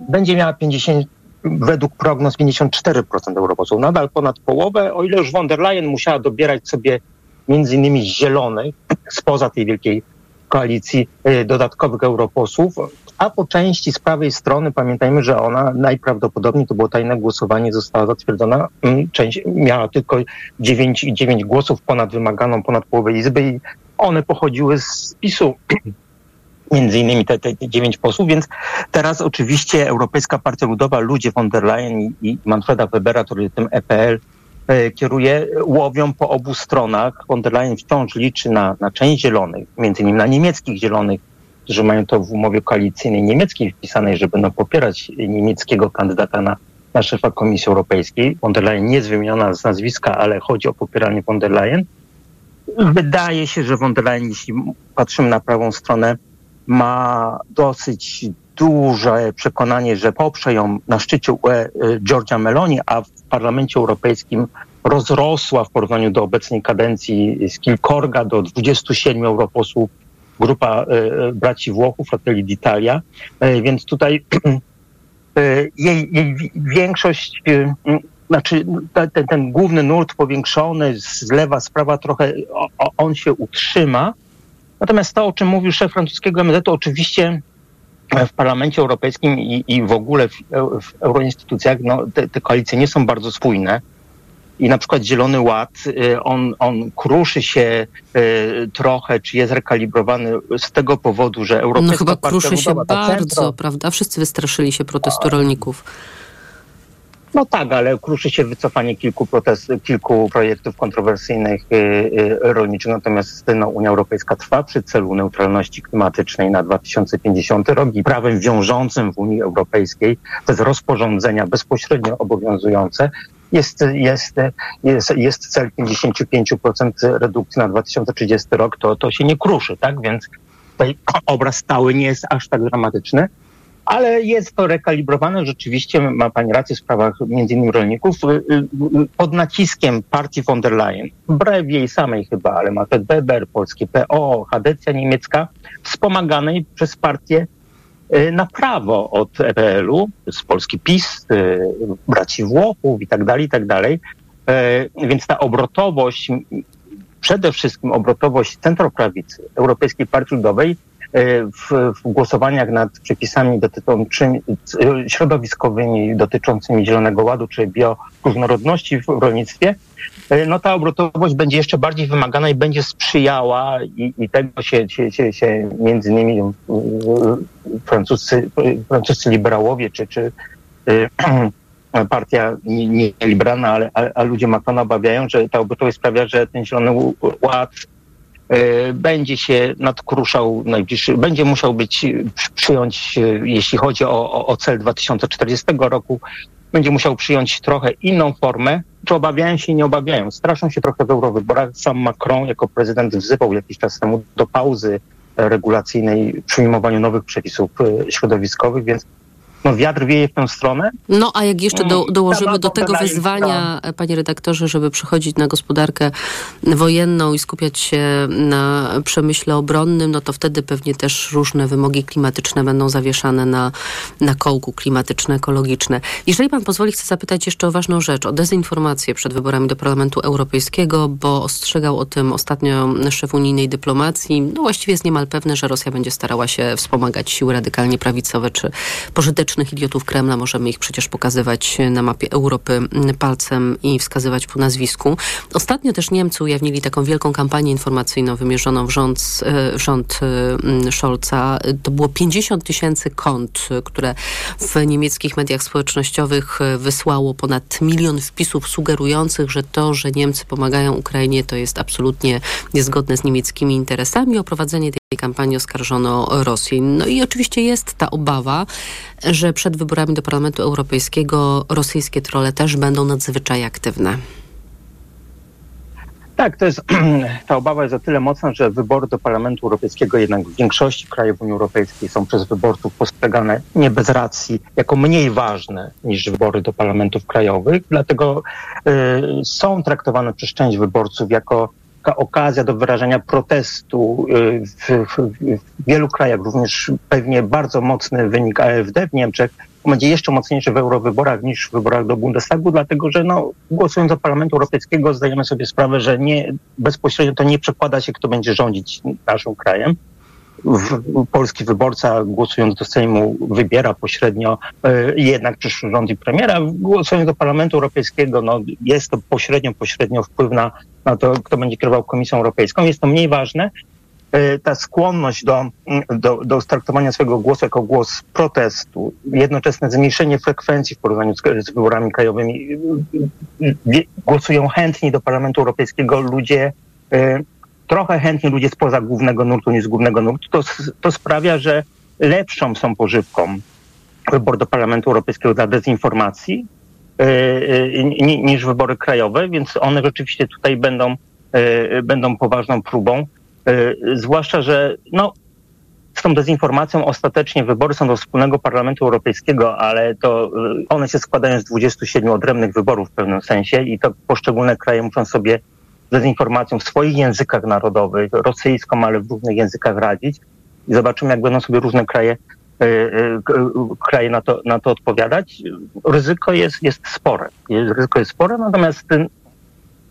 będzie miała 50, według prognoz 54% europosłów, nadal ponad połowę, o ile już von der Leyen musiała dobierać sobie między innymi zielonych spoza tej wielkiej koalicji e, dodatkowych europosłów, a po części z prawej strony pamiętajmy, że ona najprawdopodobniej to było tajne głosowanie, została zatwierdzona. Mm, część miała tylko 9, 9 głosów ponad wymaganą, ponad połowę Izby i one pochodziły z PiSu. Między innymi te, te, dziewięć posłów, więc teraz oczywiście Europejska Partia Ludowa, ludzie von der Leyen i, i Manfreda Webera, który tym EPL kieruje, łowią po obu stronach. Von der Leyen wciąż liczy na, na część zielonych, między innymi na niemieckich zielonych, którzy mają to w umowie koalicyjnej niemieckiej wpisanej, że będą popierać niemieckiego kandydata na, na szefa Komisji Europejskiej. Von der Leyen nie jest wymieniona z nazwiska, ale chodzi o popieranie von der Leyen. Wydaje się, że von der Leyen, jeśli patrzymy na prawą stronę, ma dosyć duże przekonanie, że poprze ją na szczycie UE e, Georgia Meloni, a w Parlamencie Europejskim rozrosła w porównaniu do obecnej kadencji z kilkorga do 27 europosłów grupa e, e, braci Włochów, Fratelli d'Italia, e, więc tutaj jej, jej większość, znaczy ten, ten, główny nurt powiększony z lewa, z prawa trochę, on się utrzyma. Natomiast to, o czym mówił szef francuskiego MZ, to oczywiście w Parlamencie Europejskim i, i w ogóle w, w euroinstytucjach no, te, te koalicje nie są bardzo spójne i na przykład Zielony Ład, y, on, on kruszy się y, trochę, czy jest rekalibrowany z tego powodu, że Europejska No chyba Partia kruszy się Ludowa, bardzo, centro, prawda? Wszyscy wystraszyli się protestu rolników. No tak, ale kruszy się wycofanie kilku, protest, kilku projektów kontrowersyjnych y, y, rolniczych, natomiast no, Unia Europejska trwa przy celu neutralności klimatycznej na 2050 rok i prawem wiążącym w Unii Europejskiej przez rozporządzenia bezpośrednio obowiązujące jest, jest, jest, jest cel 55% redukcji na 2030 rok, to, to się nie kruszy, tak? Więc tutaj obraz stały nie jest aż tak dramatyczny, ale jest to rekalibrowane. Rzeczywiście ma Pani rację w sprawach między innymi rolników y, y, pod naciskiem partii von der Leyen, wbrew jej samej chyba, ale ma Weber, polskie PO, Hadecja niemiecka, wspomaganej przez partię Y, na prawo od EPL-u, z Polski PiS, braci Włochów i tak dalej, i tak dalej. Więc ta obrotowość, przede wszystkim obrotowość centroprawicy Europejskiej Partii Ludowej w, w głosowaniach nad przepisami dotyczącymi, środowiskowymi dotyczącymi Zielonego Ładu czy bioróżnorodności w rolnictwie, e, no ta obrotowość będzie jeszcze bardziej wymagana i będzie sprzyjała i, i tego się, się, się, się między innymi e, francuscy, francuscy liberałowie czy, czy e, partia nieliberalna, ale a, a ludzie Macrona obawiają, że ta obrotowość sprawia, że ten Zielony Ład e, będzie się nadkruszał będzie musiał być, e, przyjąć, e, jeśli chodzi o, o, cel 2040 roku, będzie musiał przyjąć trochę inną formę. Czy obawiają się i nie obawiają? Straszą się trochę w eurowyborach. Sam Macron jako prezydent wzywał jakiś czas temu do pauzy regulacyjnej w przyjmowaniu nowych przepisów środowiskowych, więc no wiatr wieje w tę stronę. No a jak jeszcze do, Mm, dołożymy do tego wyzwania, panie redaktorze, żeby przychodzić na gospodarkę wojenną i skupiać się na przemyśle obronnym, no to wtedy pewnie też różne wymogi klimatyczne będą zawieszane na, na kołku klimatyczne, ekologiczne. Jeżeli pan pozwoli, chcę zapytać jeszcze o ważną rzecz, o dezinformację przed wyborami do Parlamentu Europejskiego, bo ostrzegał o tym ostatnio szef unijnej dyplomacji. No właściwie jest niemal pewne, że Rosja będzie starała się wspomagać siły radykalnie prawicowe czy pożytecznych idiotów Kremla. Możemy ich przecież pokazywać na mapie Europy palcem i wskazywać po nazwisku. Ostatnio też Niemcy ujawnili taką wielką kampanię informacyjną wymierzoną w rząd, w rząd mm, Scholza. To było 50 tysięcy kont, które w niemieckich mediach społecznościowych wysłało ponad milion wpisów sugerujących, że to, że Niemcy pomagają Ukrainie, to jest absolutnie niezgodne z niemieckimi interesami. O prowadzenie tej kampanii oskarżono Rosję. No i oczywiście jest ta obawa, że przed wyborami do Parlamentu Europejskiego rosyjskie trole też będą nadzwyczaj aktywne. Tak, to jest, ta obawa jest o tyle mocna, że wybory do Parlamentu Europejskiego jednak w większości krajów Unii Europejskiej są przez wyborców postrzegane nie bez racji jako mniej ważne niż wybory do parlamentów krajowych. Dlatego y, są traktowane przez część wyborców jako taka okazja do wyrażenia protestu y, w, w, w wielu krajach, również pewnie bardzo mocny wynik AfD w Niemczech będzie jeszcze mocniejszy w eurowyborach niż w wyborach do Bundestagu, dlatego że no, głosując do Parlamentu Europejskiego zdajemy sobie sprawę, że nie, bezpośrednio to nie przekłada się, kto będzie rządzić naszym krajem. W, polski wyborca głosując do Sejmu wybiera pośrednio y, jednak przyszły rząd i premiera. Głosując do Parlamentu Europejskiego no, jest to pośrednio, pośrednio wpływ na, na to, kto będzie kierował Komisją Europejską. Jest to mniej ważne, y, ta skłonność do, do, do traktowania swojego głosu jako głos protestu, jednoczesne zmniejszenie frekwencji w porównaniu z, z wyborami krajowymi, y, y, głosują chętniej do Parlamentu Europejskiego ludzie, trochę chętniej ludzie spoza głównego nurtu niż z głównego nurtu. To, to sprawia, że lepszą są pożywką wybór do Parlamentu Europejskiego dla dezinformacji niż wybory krajowe, więc one rzeczywiście tutaj będą, y, będą poważną próbą. Y, Zwłaszcza, że no, z tą dezinformacją ostatecznie wybory są do wspólnego Parlamentu Europejskiego, ale to y, one się składają z 27 odrębnych wyborów w pewnym sensie i to poszczególne kraje muszą sobie z dezinformacją w swoich językach narodowych, rosyjską, ale w różnych językach radzić i zobaczymy, jak będą sobie różne kraje, y, y, y, kraje na, to, na to odpowiadać. Ryzyko jest, jest spore. Ryzyko jest spore, natomiast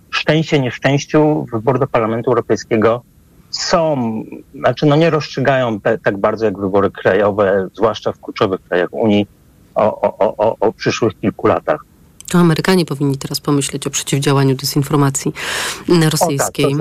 szczęście, nieszczęściu wybory do Parlamentu Europejskiego są, znaczy no nie rozstrzygają te, tak bardzo jak wybory krajowe, zwłaszcza w kluczowych krajach Unii o, o, o, o przyszłych kilku latach. Amerykanie powinni teraz pomyśleć o przeciwdziałaniu dezinformacji mm, rosyjskiej.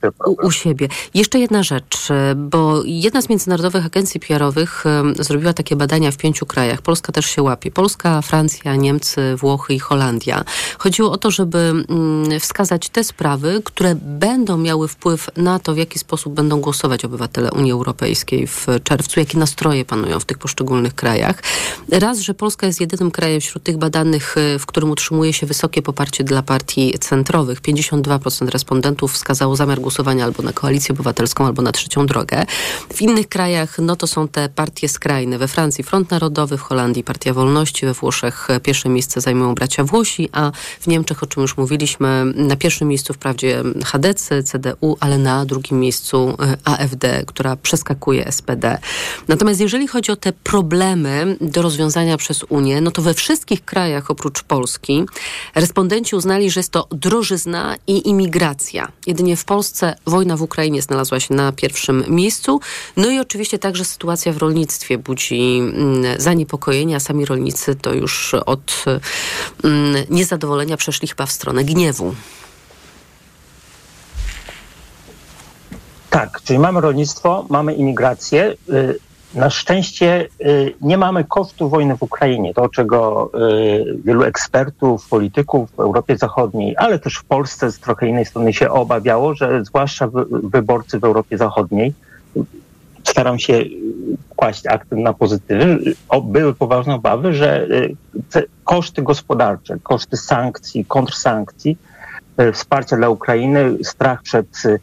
Tak, u, u siebie. Jeszcze jedna rzecz, e, bo jedna z międzynarodowych agencji PR-owych em, zrobiła takie badania w pięciu krajach. Polska też się łapie. Polska, Francja, Niemcy, Włochy i Holandia. Chodziło o to, żeby mm, wskazać te sprawy, które będą miały wpływ na to, w jaki sposób będą głosować obywatele Unii Europejskiej w czerwcu, jakie nastroje panują w tych poszczególnych krajach. Raz, że Polska jest jedynym krajem wśród tych badanych, e, w którym utrzymuje się wysokie poparcie dla partii centrowych. 52% respondentów wskazało zamiar głosowania albo na koalicję obywatelską, albo na trzecią drogę. W innych krajach, no to są te partie skrajne. We Francji Front Narodowy, w Holandii Partia Wolności, we Włoszech pierwsze miejsce zajmują bracia Włosi, a w Niemczech, o czym już mówiliśmy, na pierwszym miejscu wprawdzie HDC, CDU, ale na drugim miejscu e, AfD, która przeskakuje SPD. Natomiast jeżeli chodzi o te problemy do rozwiązania przez Unię, no to we wszystkich krajach oprócz Polski respondenci uznali, że jest to drożyzna i imigracja. Jedynie w Polsce wojna w Ukrainie znalazła się na pierwszym miejscu. No i oczywiście także sytuacja w rolnictwie budzi mm, zaniepokojenia. Sami rolnicy to już od mm, niezadowolenia przeszli chyba w stronę gniewu. Tak, czyli mamy rolnictwo, mamy imigrację. Y, Na szczęście y, nie mamy kosztu wojny w Ukrainie. To, czego y, wielu ekspertów, polityków w Europie Zachodniej, ale też w Polsce z trochę innej strony się obawiało, że zwłaszcza wy, wyborcy w Europie Zachodniej, staram się y, kłaść akcent na pozytywy, były poważne obawy, że y, koszty gospodarcze, koszty sankcji, kontrsankcji, y, wsparcia dla Ukrainy, strach przed y,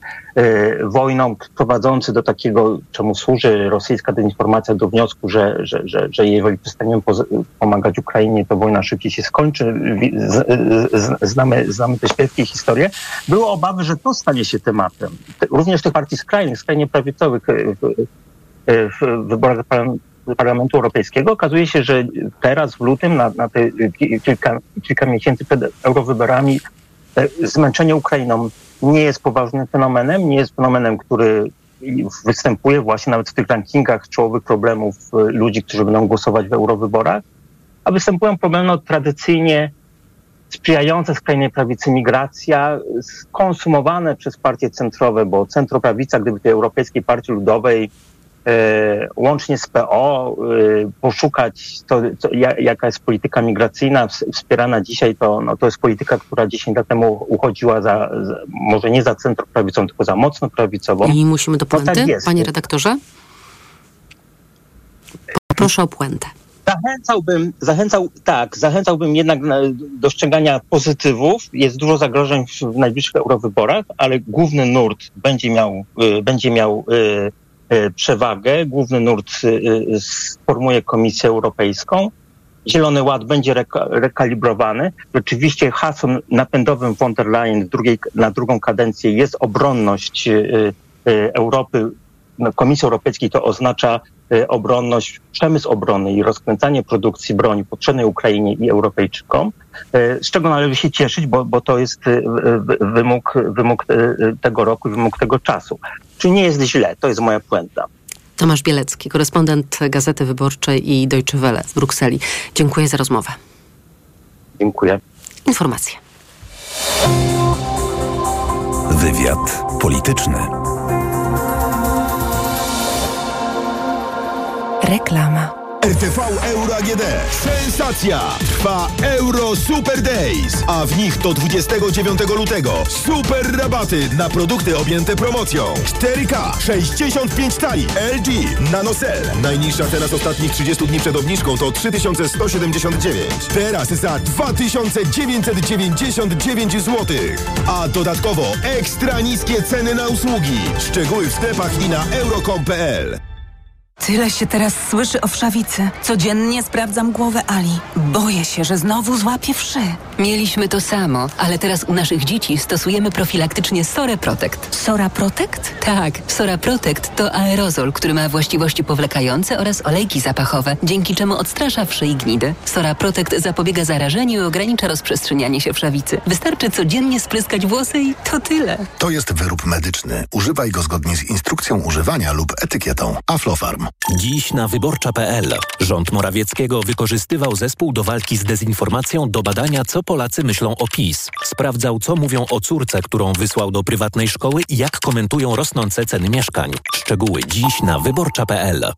wojną prowadzący do takiego, czemu służy rosyjska dezinformacja, do wniosku, że, że, że, że jeżeli przestaniemy pomagać Ukrainie, to wojna szybciej się skończy. Znamy, znamy te świeckie historie. Były obawy, że to stanie się tematem. Te- Również tych partii skrajnych, skrajnie prawicowych y, w, wyborach Parlamentu Europejskiego. Okazuje się, że teraz w lutym, na, na te ki- kilka, kilka miesięcy przed eurowyborami, e, zmęczenie Ukrainą nie jest poważnym fenomenem, nie jest fenomenem, który występuje właśnie nawet w tych rankingach czołowych problemów e, ludzi, którzy będą głosować w eurowyborach, a występują problemy tradycyjnie sprzyjające skrajnej prawicy. Migracja, skonsumowane przez partie centrowe, bo centroprawica, gdyby tej Europejskiej Partii Ludowej e, łącznie z PO e, poszukać, to, to, ja- jaka jest polityka migracyjna ws- wspierana dzisiaj, to, no, to jest polityka, która 10 lat temu uchodziła za, za może nie za centroprawicą, tylko za mocno prawicową. I musimy do tak puenty, jest. panie redaktorze? Proszę o puentę. Zachęcałbym, zachęcał, tak, zachęcałbym jednak na, do ściągania pozytywów. Jest dużo zagrożeń w, najbliższych eurowyborach, ale główny nurt będzie miał, y, będzie miał przewagę. Główny nurt y, sformuje Komisję Europejską. Zielony Ład będzie reka, rekalibrowany. Rzeczywiście hasłem napędowym von der Leyen drugiej, na drugą kadencję jest obronność y, Europy no, Komisji Europejskiej to oznacza e, obronność, przemysł obronny i rozkręcanie produkcji broni potrzebnej Ukrainie i Europejczykom, e, z czego należy się cieszyć, bo, bo to jest e, wy- wymóg, wymóg e, tego roku wymóg tego czasu. Czyli nie jest źle, to jest moja puenta. Tomasz Bielecki, korespondent Gazety Wyborczej i Deutsche Welle z Brukseli. Dziękuję za rozmowę. Dziękuję. Informacje. Wywiad polityczny. Reklama. RTV Euro AGD. Sensacja! Trwa Euro Super Days, a w nich do 29 lutego super rabaty na produkty objęte promocją. 4K, 65 cali, LG, NanoCell. Najniższa cena z ostatnich 30 dni przed obniżką to 3179. Teraz za 2999 zł. A dodatkowo ekstra niskie ceny na usługi. Szczegóły w sklepach i na euro.com.pl. Tyle się teraz słyszy o wszawicy. Codziennie sprawdzam głowę Ali. Boję się, że znowu złapię wszy. Mieliśmy to samo, ale teraz u naszych dzieci stosujemy profilaktycznie Sora Protect. Sora Protect? Tak, Sora Protect to aerozol, który ma właściwości powlekające oraz olejki zapachowe, dzięki czemu odstrasza wszy i gnidy. Sora Protect zapobiega zarażeniu i ogranicza rozprzestrzenianie się wszawicy. Wystarczy codziennie spryskać włosy i to tyle. To jest wyrób medyczny. Używaj go zgodnie z instrukcją używania lub etykietą. Aflofarm. Dziś na wyborcza.pl. Rząd Morawieckiego wykorzystywał zespół do walki z dezinformacją do badania, co Polacy myślą o PiS. Sprawdzał, co mówią o córce, którą wysłał do prywatnej szkoły i jak komentują rosnące ceny mieszkań. Szczegóły dziś na wyborcza.pl.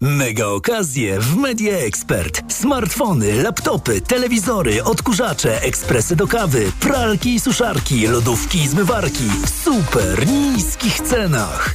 Mega okazje w Media Expert. Smartfony, laptopy, telewizory, odkurzacze, ekspresy do kawy, pralki i suszarki, lodówki i zmywarki w super niskich cenach.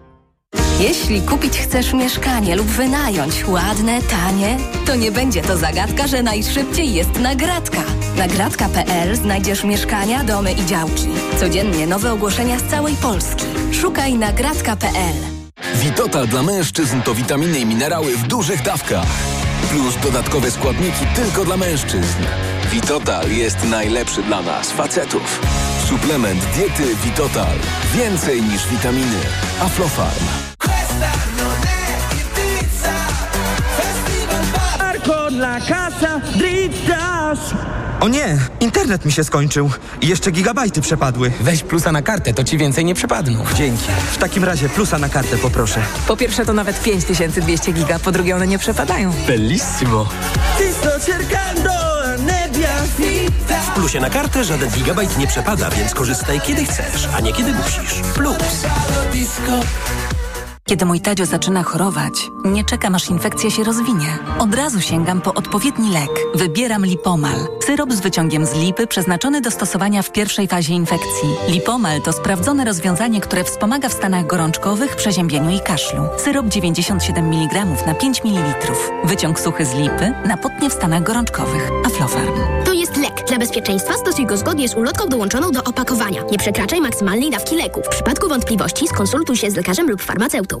Jeśli kupić chcesz mieszkanie lub wynająć ładne, tanie, to nie będzie to zagadka, że najszybciej jest nagradka. Nagradka.pl znajdziesz mieszkania, domy i działki. Codziennie nowe ogłoszenia z całej Polski. Szukaj nagradka.pl. Witotal dla mężczyzn to witaminy i minerały w dużych dawkach. Plus dodatkowe składniki tylko dla mężczyzn. Witotal jest najlepszy dla nas, facetów. Suplement diety Witotal. Więcej niż witaminy. Aflofarm. O nie, internet mi się skończył. I jeszcze gigabajty przepadły. Weź plusa na kartę, to ci więcej nie przepadną. Dzięki. W takim razie plusa na kartę poproszę. Po pierwsze to nawet 5200 giga, po drugie one nie przepadają. Bellissimo. Sto cercando W plusie na kartę żaden gigabajt nie przepada, więc korzystaj kiedy chcesz, a nie kiedy musisz. Plus. Kiedy mój Tadzio zaczyna chorować, nie czekam aż infekcja się rozwinie. Od razu sięgam po odpowiedni lek. Wybieram Lipomal. Syrop z wyciągiem z lipy przeznaczony do stosowania w pierwszej fazie infekcji. Lipomal to sprawdzone rozwiązanie, które wspomaga w stanach gorączkowych, przeziębieniu i kaszlu. Syrop 97 mg na 5 ml. Wyciąg suchy z lipy na potnie w stanach gorączkowych. Aflofarm. To jest lek. Dla bezpieczeństwa stosuj go zgodnie z ulotką dołączoną do opakowania. Nie przekraczaj maksymalnej dawki leku. W przypadku wątpliwości skonsultuj się z lekarzem lub farmaceutą.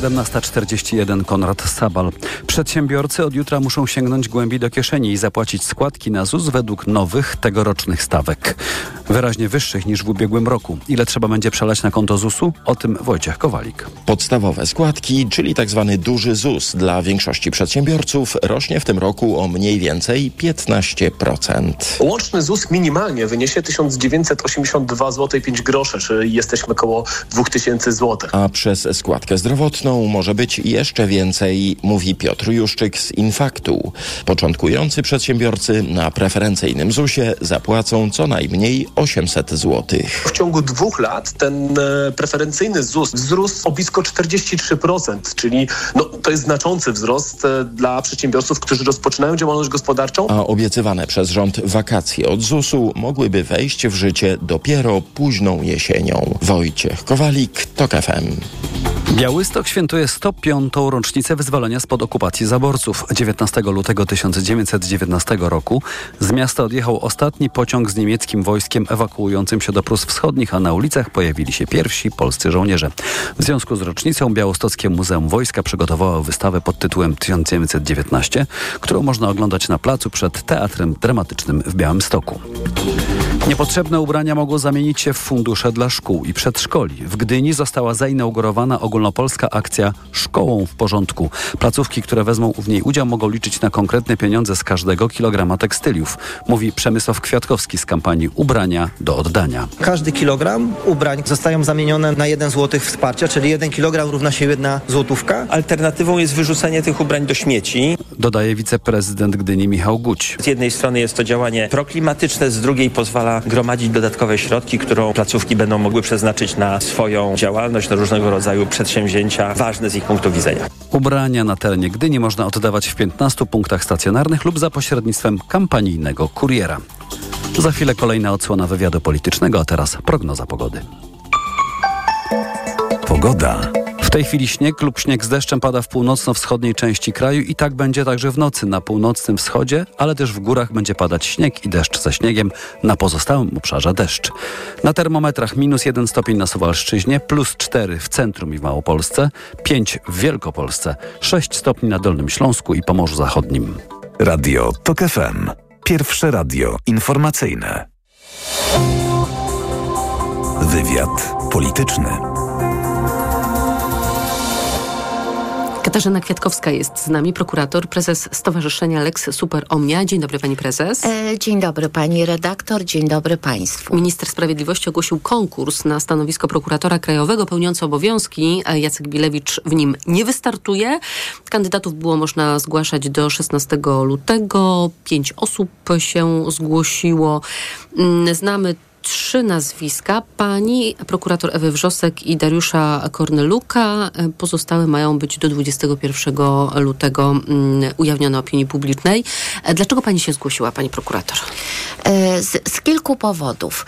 17.41 Konrad Sabal. Przedsiębiorcy od jutra muszą sięgnąć głębiej do kieszeni i zapłacić składki na ZUS według nowych, tegorocznych stawek. Wyraźnie wyższych niż w ubiegłym roku. Ile trzeba będzie przelać na konto ZUS-u? O tym Wojciech Kowalik. Podstawowe składki, czyli tzw. Tak duży ZUS dla większości przedsiębiorców rośnie w tym roku o mniej więcej 15%. Łączny ZUS minimalnie wyniesie 1982 zł 5 groszy, czyli jesteśmy około 2000 zł. A przez składkę zdrowotną może być jeszcze więcej, mówi Piotr Juszczyk z Infaktu. Początkujący przedsiębiorcy na preferencyjnym ZUSie zapłacą co najmniej 800 zł. W ciągu dwóch lat ten e, preferencyjny ZUS wzrósł o blisko 43%, czyli no, to jest znaczący wzrost e, dla przedsiębiorców, którzy rozpoczynają działalność gospodarczą. A obiecywane przez rząd wakacje od ZUS-u mogłyby wejść w życie dopiero późną jesienią. Wojciech Kowalik, TOK FM. Białystok świętuje 105. rocznicę wyzwolenia spod okupacji zaborców. 19 lutego 1919 roku z miasta odjechał ostatni pociąg z niemieckim wojskiem ewakuującym się do Prus Wschodnich, a na ulicach pojawili się pierwsi polscy żołnierze. W związku z rocznicą Białostockie Muzeum Wojska przygotowało wystawę pod tytułem 1919, którą można oglądać na placu przed Teatrem Dramatycznym w Białymstoku. Niepotrzebne ubrania mogą zamienić się w fundusze dla szkół i przedszkoli. W Gdyni została zainaugurowana ogólnopolska akcja Szkołą w porządku. Placówki, które wezmą w niej udział, mogą liczyć na konkretne pieniądze z każdego kilograma tekstyliów, mówi Przemysław Kwiatkowski z kampanii Ubrania do oddania. Każdy kilogram ubrań zostają zamienione na 1 zł wsparcia, czyli 1 kilogram równa się 1 złotówka. Alternatywą jest wyrzucenie tych ubrań do śmieci. Dodaje wiceprezydent Gdyni Michał Guć. Z jednej strony jest to działanie proklimatyczne, z drugiej pozwala gromadzić dodatkowe środki, którą placówki będą mogły przeznaczyć na swoją działalność, na różnego rodzaju przedsięwzięcia ważne z ich punktu widzenia. Ubrania na terenie Gdyni można oddawać w 15 punktach stacjonarnych lub za pośrednictwem kampanijnego kuriera. Za chwilę kolejna odsłona wywiadu politycznego, a teraz prognoza pogody. Pogoda. Tej chwili śnieg lub śnieg z deszczem pada w północno-wschodniej części kraju i tak będzie także w nocy na północnym wschodzie, ale też w górach będzie padać śnieg i deszcz ze śniegiem, na pozostałym obszarze deszcz. Na termometrach minus 1 stopień na Suwalszczyźnie, plus 4 w centrum i w Małopolsce, 5 w Wielkopolsce, 6 stopni na Dolnym Śląsku i Pomorzu Zachodnim. Radio TOK FM. Pierwsze radio informacyjne. Wywiad polityczny. Katarzyna Kwiatkowska jest z nami, prokurator, prezes Stowarzyszenia Lex Super Omnia. Dzień dobry pani prezes. E, dzień dobry pani redaktor, dzień dobry państwu. Minister Sprawiedliwości ogłosił konkurs na stanowisko prokuratora krajowego pełniący obowiązki. E, Jacek Bilewicz w nim nie wystartuje. Kandydatów było można zgłaszać do 16 lutego. Pięć osób się zgłosiło. Mm, Znamy trzy nazwiska. Pani, prokurator Ewy Wrzosek i Dariusza Korneluka. E, pozostałe mają być do 21 lutego mm, ujawnione opinii publicznej. E, dlaczego pani się zgłosiła, pani prokurator? E, z, z kilku powodów.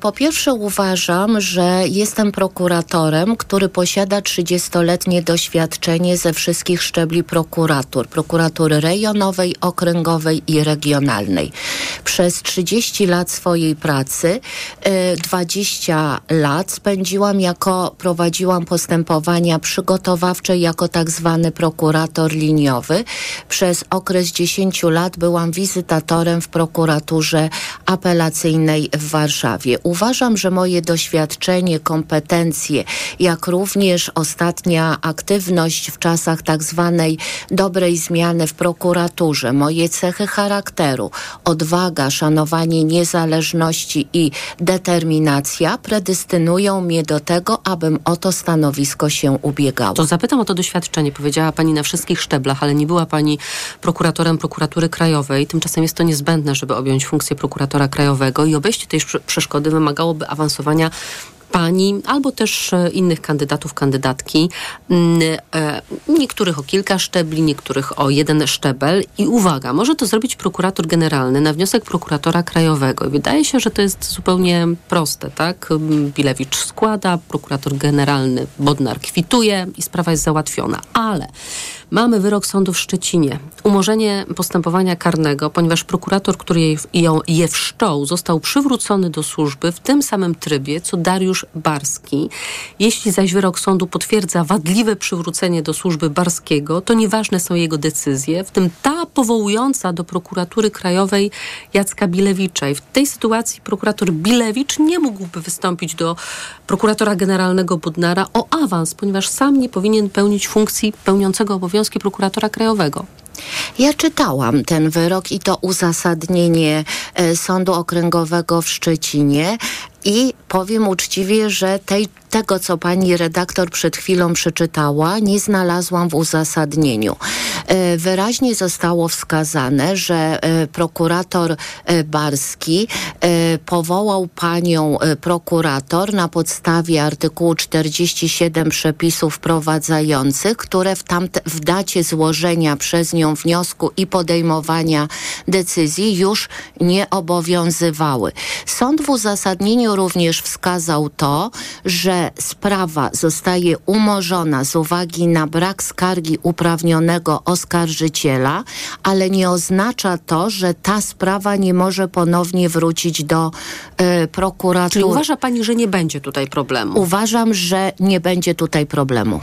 Po pierwsze uważam, że jestem prokuratorem, który posiada 30-letnie doświadczenie ze wszystkich szczebli prokuratur. Prokuratury rejonowej, okręgowej i regionalnej. Przez 30 lat swojej pracy 20 y, lat spędziłam jako, prowadziłam postępowania przygotowawcze jako tak zwany prokurator liniowy. Przez okres 10 lat byłam wizytatorem w prokuraturze apelacyjnej w Warszawie. Uważam, że moje doświadczenie, kompetencje, jak również ostatnia aktywność w czasach tak zwanej dobrej zmiany w prokuraturze, moje cechy charakteru, odwaga, szanowanie niezależności i determinacja predystynują mnie do tego, abym o to stanowisko się ubiegała. To zapytam o to doświadczenie. Powiedziała Pani na wszystkich szczeblach, ale nie była Pani prokuratorem prokuratury krajowej. Tymczasem jest to niezbędne, żeby objąć funkcję prokuratora krajowego i obejście tej przeszkody wymagałoby awansowania pani albo też e, innych kandydatów, kandydatki. Mm, e, niektórych o kilka szczebli, niektórych o jeden szczebel. I uwaga, może to zrobić prokurator generalny na wniosek prokuratora krajowego. I wydaje się, że to jest zupełnie proste, tak? Bilewicz składa, prokurator generalny Bodnar kwituje i sprawa jest załatwiona. Ale Mamy wyrok sądu w Szczecinie. Umorzenie postępowania karnego, ponieważ prokurator, który ją je wszczął, został przywrócony do służby w tym samym trybie, co Dariusz Barski. Jeśli zaś wyrok sądu potwierdza wadliwe przywrócenie do służby Barskiego, to nieważne są jego decyzje, w tym ta powołująca do prokuratury krajowej Jacka Bilewicza. I w tej sytuacji prokurator Bilewicz nie mógłby wystąpić do prokuratora generalnego Budnara o awans, ponieważ sam nie powinien pełnić funkcji pełniącego obowiązki prokuratora krajowego. Ja czytałam ten wyrok i to uzasadnienie e, Sądu Okręgowego w Szczecinie i powiem uczciwie, że tej tego, co pani redaktor przed chwilą przeczytała, nie znalazłam w uzasadnieniu. E, wyraźnie zostało wskazane, że e, prokurator e, Barski powołał panią prokurator na podstawie artykułu 47 przepisów wprowadzających, które w, tamte, w dacie złożenia przez nią wniosku i podejmowania decyzji już nie obowiązywały. Sąd w uzasadnieniu również wskazał to, że sprawa zostaje umorzona z uwagi na brak skargi uprawnionego oskarżyciela, ale nie oznacza to, że ta sprawa nie może ponownie wrócić do y, prokuratury. Czyli uważa pani, że nie będzie tutaj problemu? Uważam, że nie będzie tutaj problemu.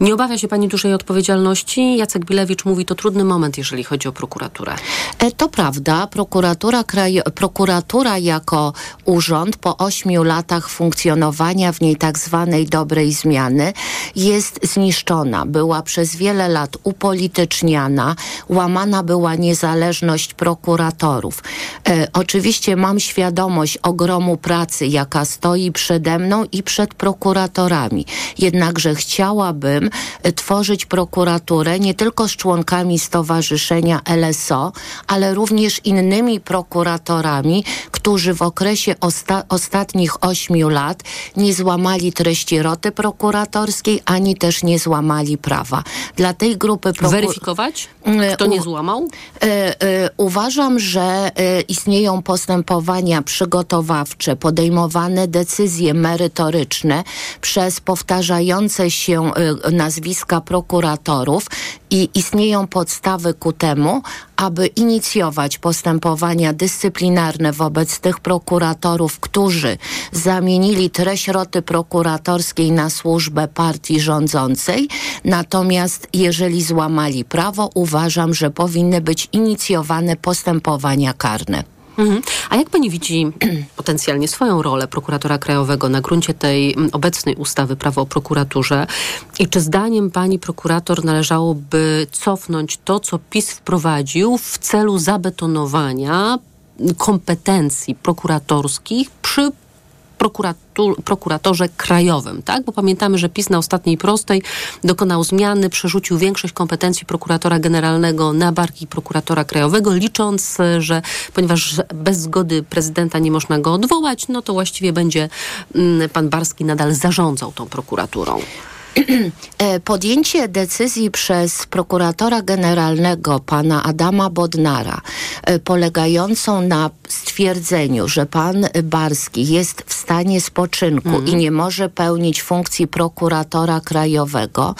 Nie obawia się pani dużej odpowiedzialności? Jacek Bilewicz mówi, to trudny moment, jeżeli chodzi o prokuraturę. E, to prawda. Prokuratura, kraj, prokuratura jako urząd po ośmiu latach funkcjonowania w niej tak zwanej dobrej zmiany jest zniszczona. Była przez wiele lat upolityczniana, łamana była niezależność prokuratorów. E, oczywiście mam świadomość ogromu pracy, jaka stoi przede mną i przed prokuratorami. Jednakże chciałabym e, tworzyć prokuraturę nie tylko z członkami Stowarzyszenia LSO, ale również innymi prokuratorami, którzy w okresie osta ostatnich ośmiu lat nie złamali treści roty prokuratorskiej, ani też nie złamali prawa. Dla tej grupy prokur... Weryfikować? E, Kto nie złamał? E, e, uważam, że istnieją postępowania przygotowawcze, podejmowane decyzje merytoryczne przez powtarzające się nazwiska prokuratorów i istnieją podstawy ku temu, aby inicjować postępowania dyscyplinarne wobec tych prokuratorów, którzy zamienili treść roty prokuratorskiej na służbę partii rządzącej. Natomiast jeżeli złamali prawo, uważam, że powinny być inicjowane postępowania karne. Mhm. A jak pani widzi potencjalnie swoją rolę prokuratora krajowego na gruncie tej mm, obecnej ustawy prawo o prokuraturze? I czy zdaniem pani prokurator należałoby cofnąć to, co PiS wprowadził w celu zabetonowania kompetencji prokuratorskich przy prokuratorze krajowym, tak? Bo pamiętamy, że PiS na ostatniej prostej dokonał zmiany, przerzucił większość kompetencji prokuratora generalnego na barki prokuratora krajowego, licząc, że ponieważ bez zgody prezydenta nie można go odwołać, no to właściwie będzie mm, pan Barski nadal zarządzał tą prokuraturą. E, Podjęcie decyzji przez prokuratora generalnego pana Adama Bodnara, e, polegającą na stwierdzeniu, że pan Barski jest w stanie spoczynku Mhm. i nie może pełnić funkcji prokuratora krajowego,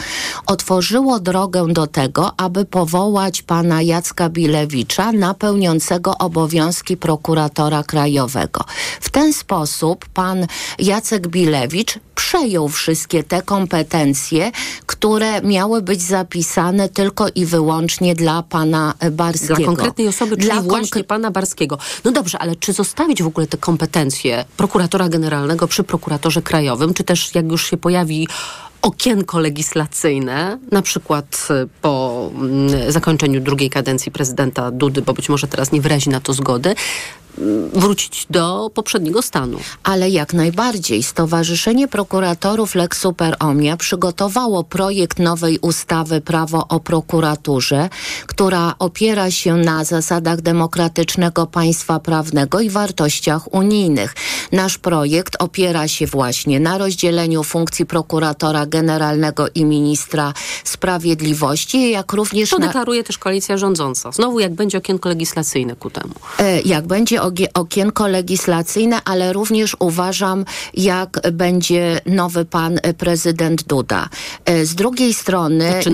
otworzyło drogę do tego, aby powołać pana Jacka Bilewicza na pełniącego obowiązki prokuratora krajowego. W ten sposób pan Jacek Bilewicz przejął wszystkie te kompetencje, które miały być zapisane tylko i wyłącznie dla pana Barskiego. Dla konkretnej osoby, czyli Dla właśnie pana Barskiego. No dobrze, ale czy zostawić w ogóle te kompetencje prokuratora generalnego przy prokuratorze krajowym, czy też jak już się pojawi okienko legislacyjne, na przykład y, po mm, zakończeniu drugiej kadencji prezydenta Dudy, bo być może teraz nie wyrazi na to zgody, wrócić do poprzedniego stanu. Ale jak najbardziej. Stowarzyszenie Prokuratorów Lex Super Omnia przygotowało projekt nowej ustawy Prawo o prokuraturze, która opiera się na zasadach demokratycznego państwa prawnego i wartościach unijnych. Nasz projekt opiera się właśnie na rozdzieleniu funkcji prokuratora generalnego i ministra sprawiedliwości, jak również To na... deklaruje też koalicja rządząca. Znowu jak będzie okienko legislacyjne ku temu. E, jak będzie okienko legislacyjne, ale również uważam, jak będzie nowy pan e, prezydent Duda. E, Z drugiej strony... Znaczy,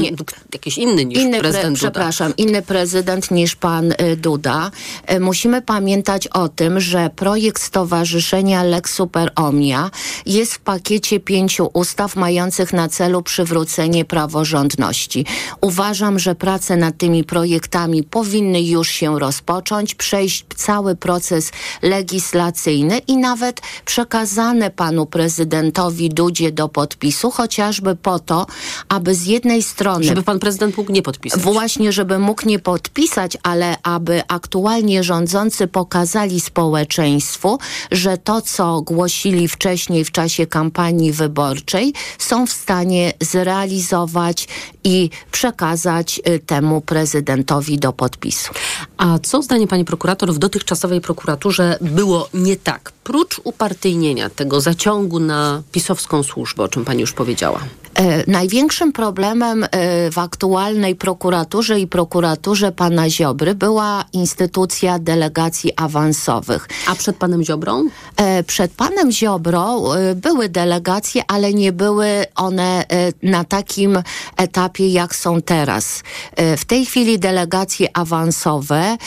jakiś inny niż inny prezydent Duda. Przepraszam, inny prezydent niż pan e, Duda. Musimy pamiętać o tym, że projekt Stowarzyszenia Lex Super Omnia jest w pakiecie pięciu ustaw mających na celu przywrócenie praworządności. Uważam, że prace nad tymi projektami powinny już się rozpocząć, przejść cały proces legislacyjny i nawet przekazane panu prezydentowi Dudzie do podpisu, chociażby po to, aby z jednej strony... Żeby pan prezydent mógł nie podpisać. Właśnie, żeby mógł nie podpisać, ale aby aktualnie rządzący pokazali społeczeństwu, że to, co głosili wcześniej w czasie kampanii wyborczej, są w stanie zrealizować i przekazać y, temu prezydentowi do podpisu. A co zdaniem pani prokurator w dotychczasowej prokuraturze było nie tak? Prócz upartyjnienia tego zaciągu na pisowską służbę, o czym pani już powiedziała. E, największym problemem e, w aktualnej prokuraturze i prokuraturze pana Ziobry była instytucja delegacji awansowych. A przed panem Ziobrą? E, przed panem Ziobro e, były delegacje, ale nie były one na takim etapie, jak są teraz. W tej chwili delegacje awansowe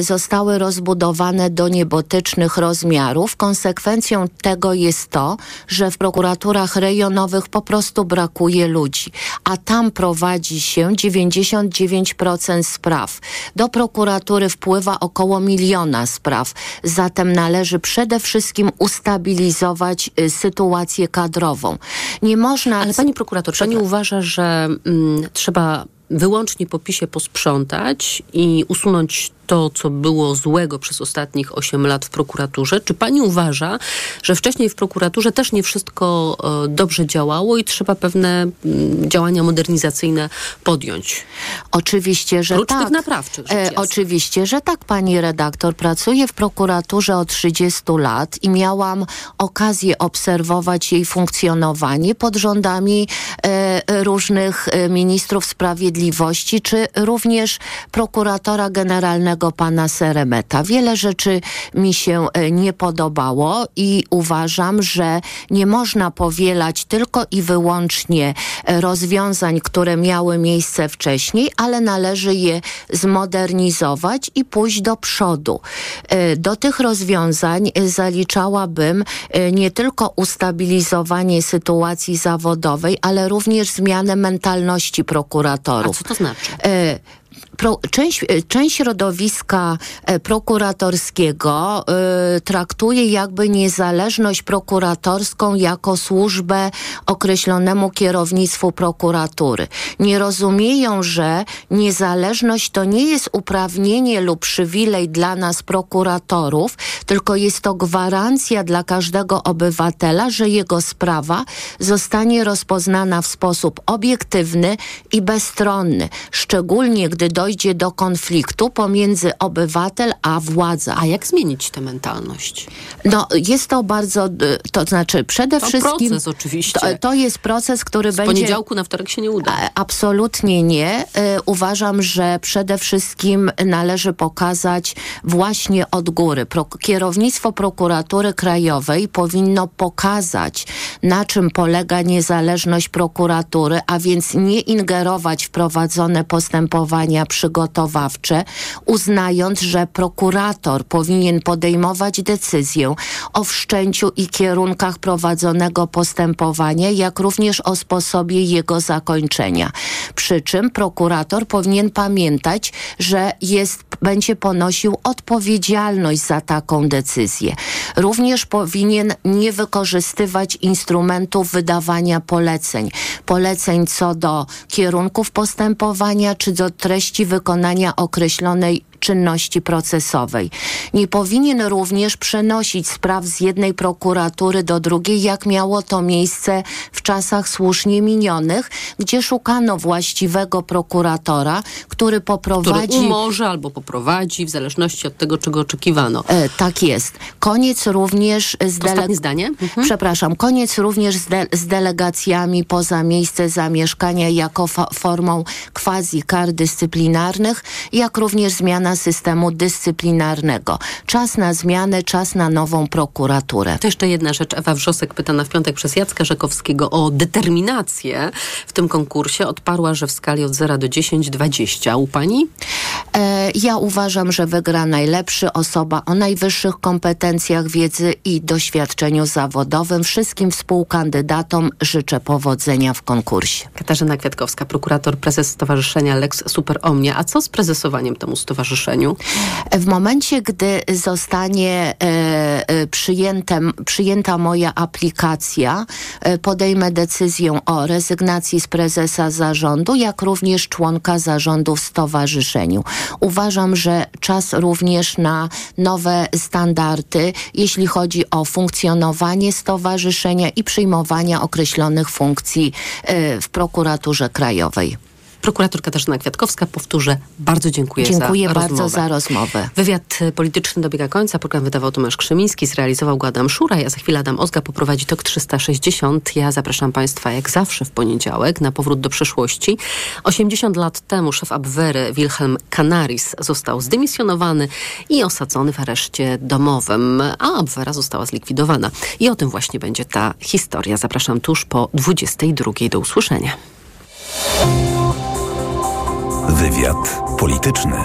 zostały rozbudowane do niebotycznych rozmiarów. Konsekwencją tego jest to, że w prokuraturach rejonowych po prostu brakuje ludzi, a tam prowadzi się 99% spraw. Do prokuratury wpływa około miliona spraw, zatem należy przede wszystkim ustabilizować y, sytuację kadrową. Nie można... Ale pani prokurator, pani uważa, że mm, trzeba wyłącznie po PiSie posprzątać i usunąć to, co było złego przez ostatnich 8 lat w prokuraturze? Czy pani uważa, że wcześniej w prokuraturze też nie wszystko e, dobrze działało i trzeba pewne działania modernizacyjne podjąć? Oczywiście, że Prócz tak. tych naprawczych, E, oczywiście, że tak, pani redaktor. Pracuję w prokuraturze od 30 lat i miałam okazję obserwować jej funkcjonowanie pod rządami e, różnych e, ministrów sprawiedliwości, czy również prokuratora generalnego pana Seremeta. Wiele rzeczy mi się e, nie podobało i uważam, że nie można powielać tylko i wyłącznie e, rozwiązań, które miały miejsce wcześniej, ale należy je zmodernizować i pójść do przodu. E, Do tych rozwiązań zaliczałabym nie tylko ustabilizowanie sytuacji zawodowej, ale również zmianę mentalności prokuratorów. A co to znaczy? Pro, część, e, część środowiska e, prokuratorskiego e, traktuje jakby niezależność prokuratorską jako służbę określonemu kierownictwu prokuratury. Nie rozumieją, że niezależność to nie jest uprawnienie lub przywilej dla nas prokuratorów, tylko jest to gwarancja dla każdego obywatela, że jego sprawa zostanie rozpoznana w sposób obiektywny i bezstronny, szczególnie gdy dojdzie do konfliktu pomiędzy obywatel a władza. A jak zmienić tę mentalność? No, jest to bardzo, y, to znaczy przede To wszystkim... proces oczywiście. To, to jest proces, który Z będzie... poniedziałku na wtorek się nie uda. E, Absolutnie nie. E, Uważam, że przede wszystkim należy pokazać właśnie od góry. Pro kierownictwo prokuratury krajowej powinno pokazać, na czym polega niezależność prokuratury, a więc nie ingerować w prowadzone postępowania przygotowawcze, uznając, że prokurator powinien podejmować decyzję o wszczęciu i kierunkach prowadzonego postępowania, jak również o sposobie jego zakończenia. Przy czym prokurator powinien pamiętać, że jest, będzie ponosił odpowiedzialność za taką decyzję. Również powinien nie wykorzystywać instrumentów wydawania poleceń. Poleceń co do kierunków postępowania, czy do treści wykonania określonej czynności procesowej. Nie powinien również przenosić spraw z jednej prokuratury do drugiej, jak miało to miejsce w czasach słusznie minionych, gdzie szukano właściwego prokuratora, który poprowadzi... Który umorzy albo poprowadzi, w zależności od tego, czego oczekiwano. E, tak jest. Koniec również z dele... Ostatnie zdanie? Mhm. Przepraszam, koniec również z, de z delegacjami poza miejsce zamieszkania jako formą quasi kar dyscyplinarnych, jak również zmiana systemu dyscyplinarnego. Czas na zmianę, czas na nową prokuraturę. To jeszcze jedna rzecz. Ewa Wrzosek pytana w piątek przez Jacka Rzekowskiego o determinację w tym konkursie. Odparła, że w skali od 0 do 10, 20. U pani? E, ja uważam, że wygra najlepszy osoba o najwyższych kompetencjach wiedzy i doświadczeniu zawodowym. Wszystkim współkandydatom życzę powodzenia w konkursie. Katarzyna Kwiatkowska, prokurator, prezes Stowarzyszenia Lex Super Omnia. A co z prezesowaniem temu stowarzyszeniu? W momencie, gdy zostanie e, e, przyjęte, przyjęta moja aplikacja, e, podejmę decyzję o rezygnacji z prezesa zarządu, jak również członka zarządu w stowarzyszeniu. Uważam, że czas również na nowe standardy, jeśli chodzi o funkcjonowanie stowarzyszenia i przyjmowania określonych funkcji w prokuraturze krajowej. Prokurator Katarzyna Kwiatkowska, powtórzę, bardzo dziękuję, Dziękuję za bardzo rozmowę. za rozmowę. Wywiad polityczny dobiega końca. Program wydawał Tomasz Krzymiński, zrealizował go Adam Szura. Ja za chwilę Adam Ozga poprowadzi TOK 360. Ja zapraszam Państwa jak zawsze w poniedziałek na powrót do przeszłości. 80 lat temu szef Abwehry Wilhelm Canaris został zdymisjonowany i osadzony w areszcie domowym, a Abwehra została zlikwidowana. I o tym właśnie będzie ta historia. Zapraszam tuż po 22. Do usłyszenia. Wywiad polityczny.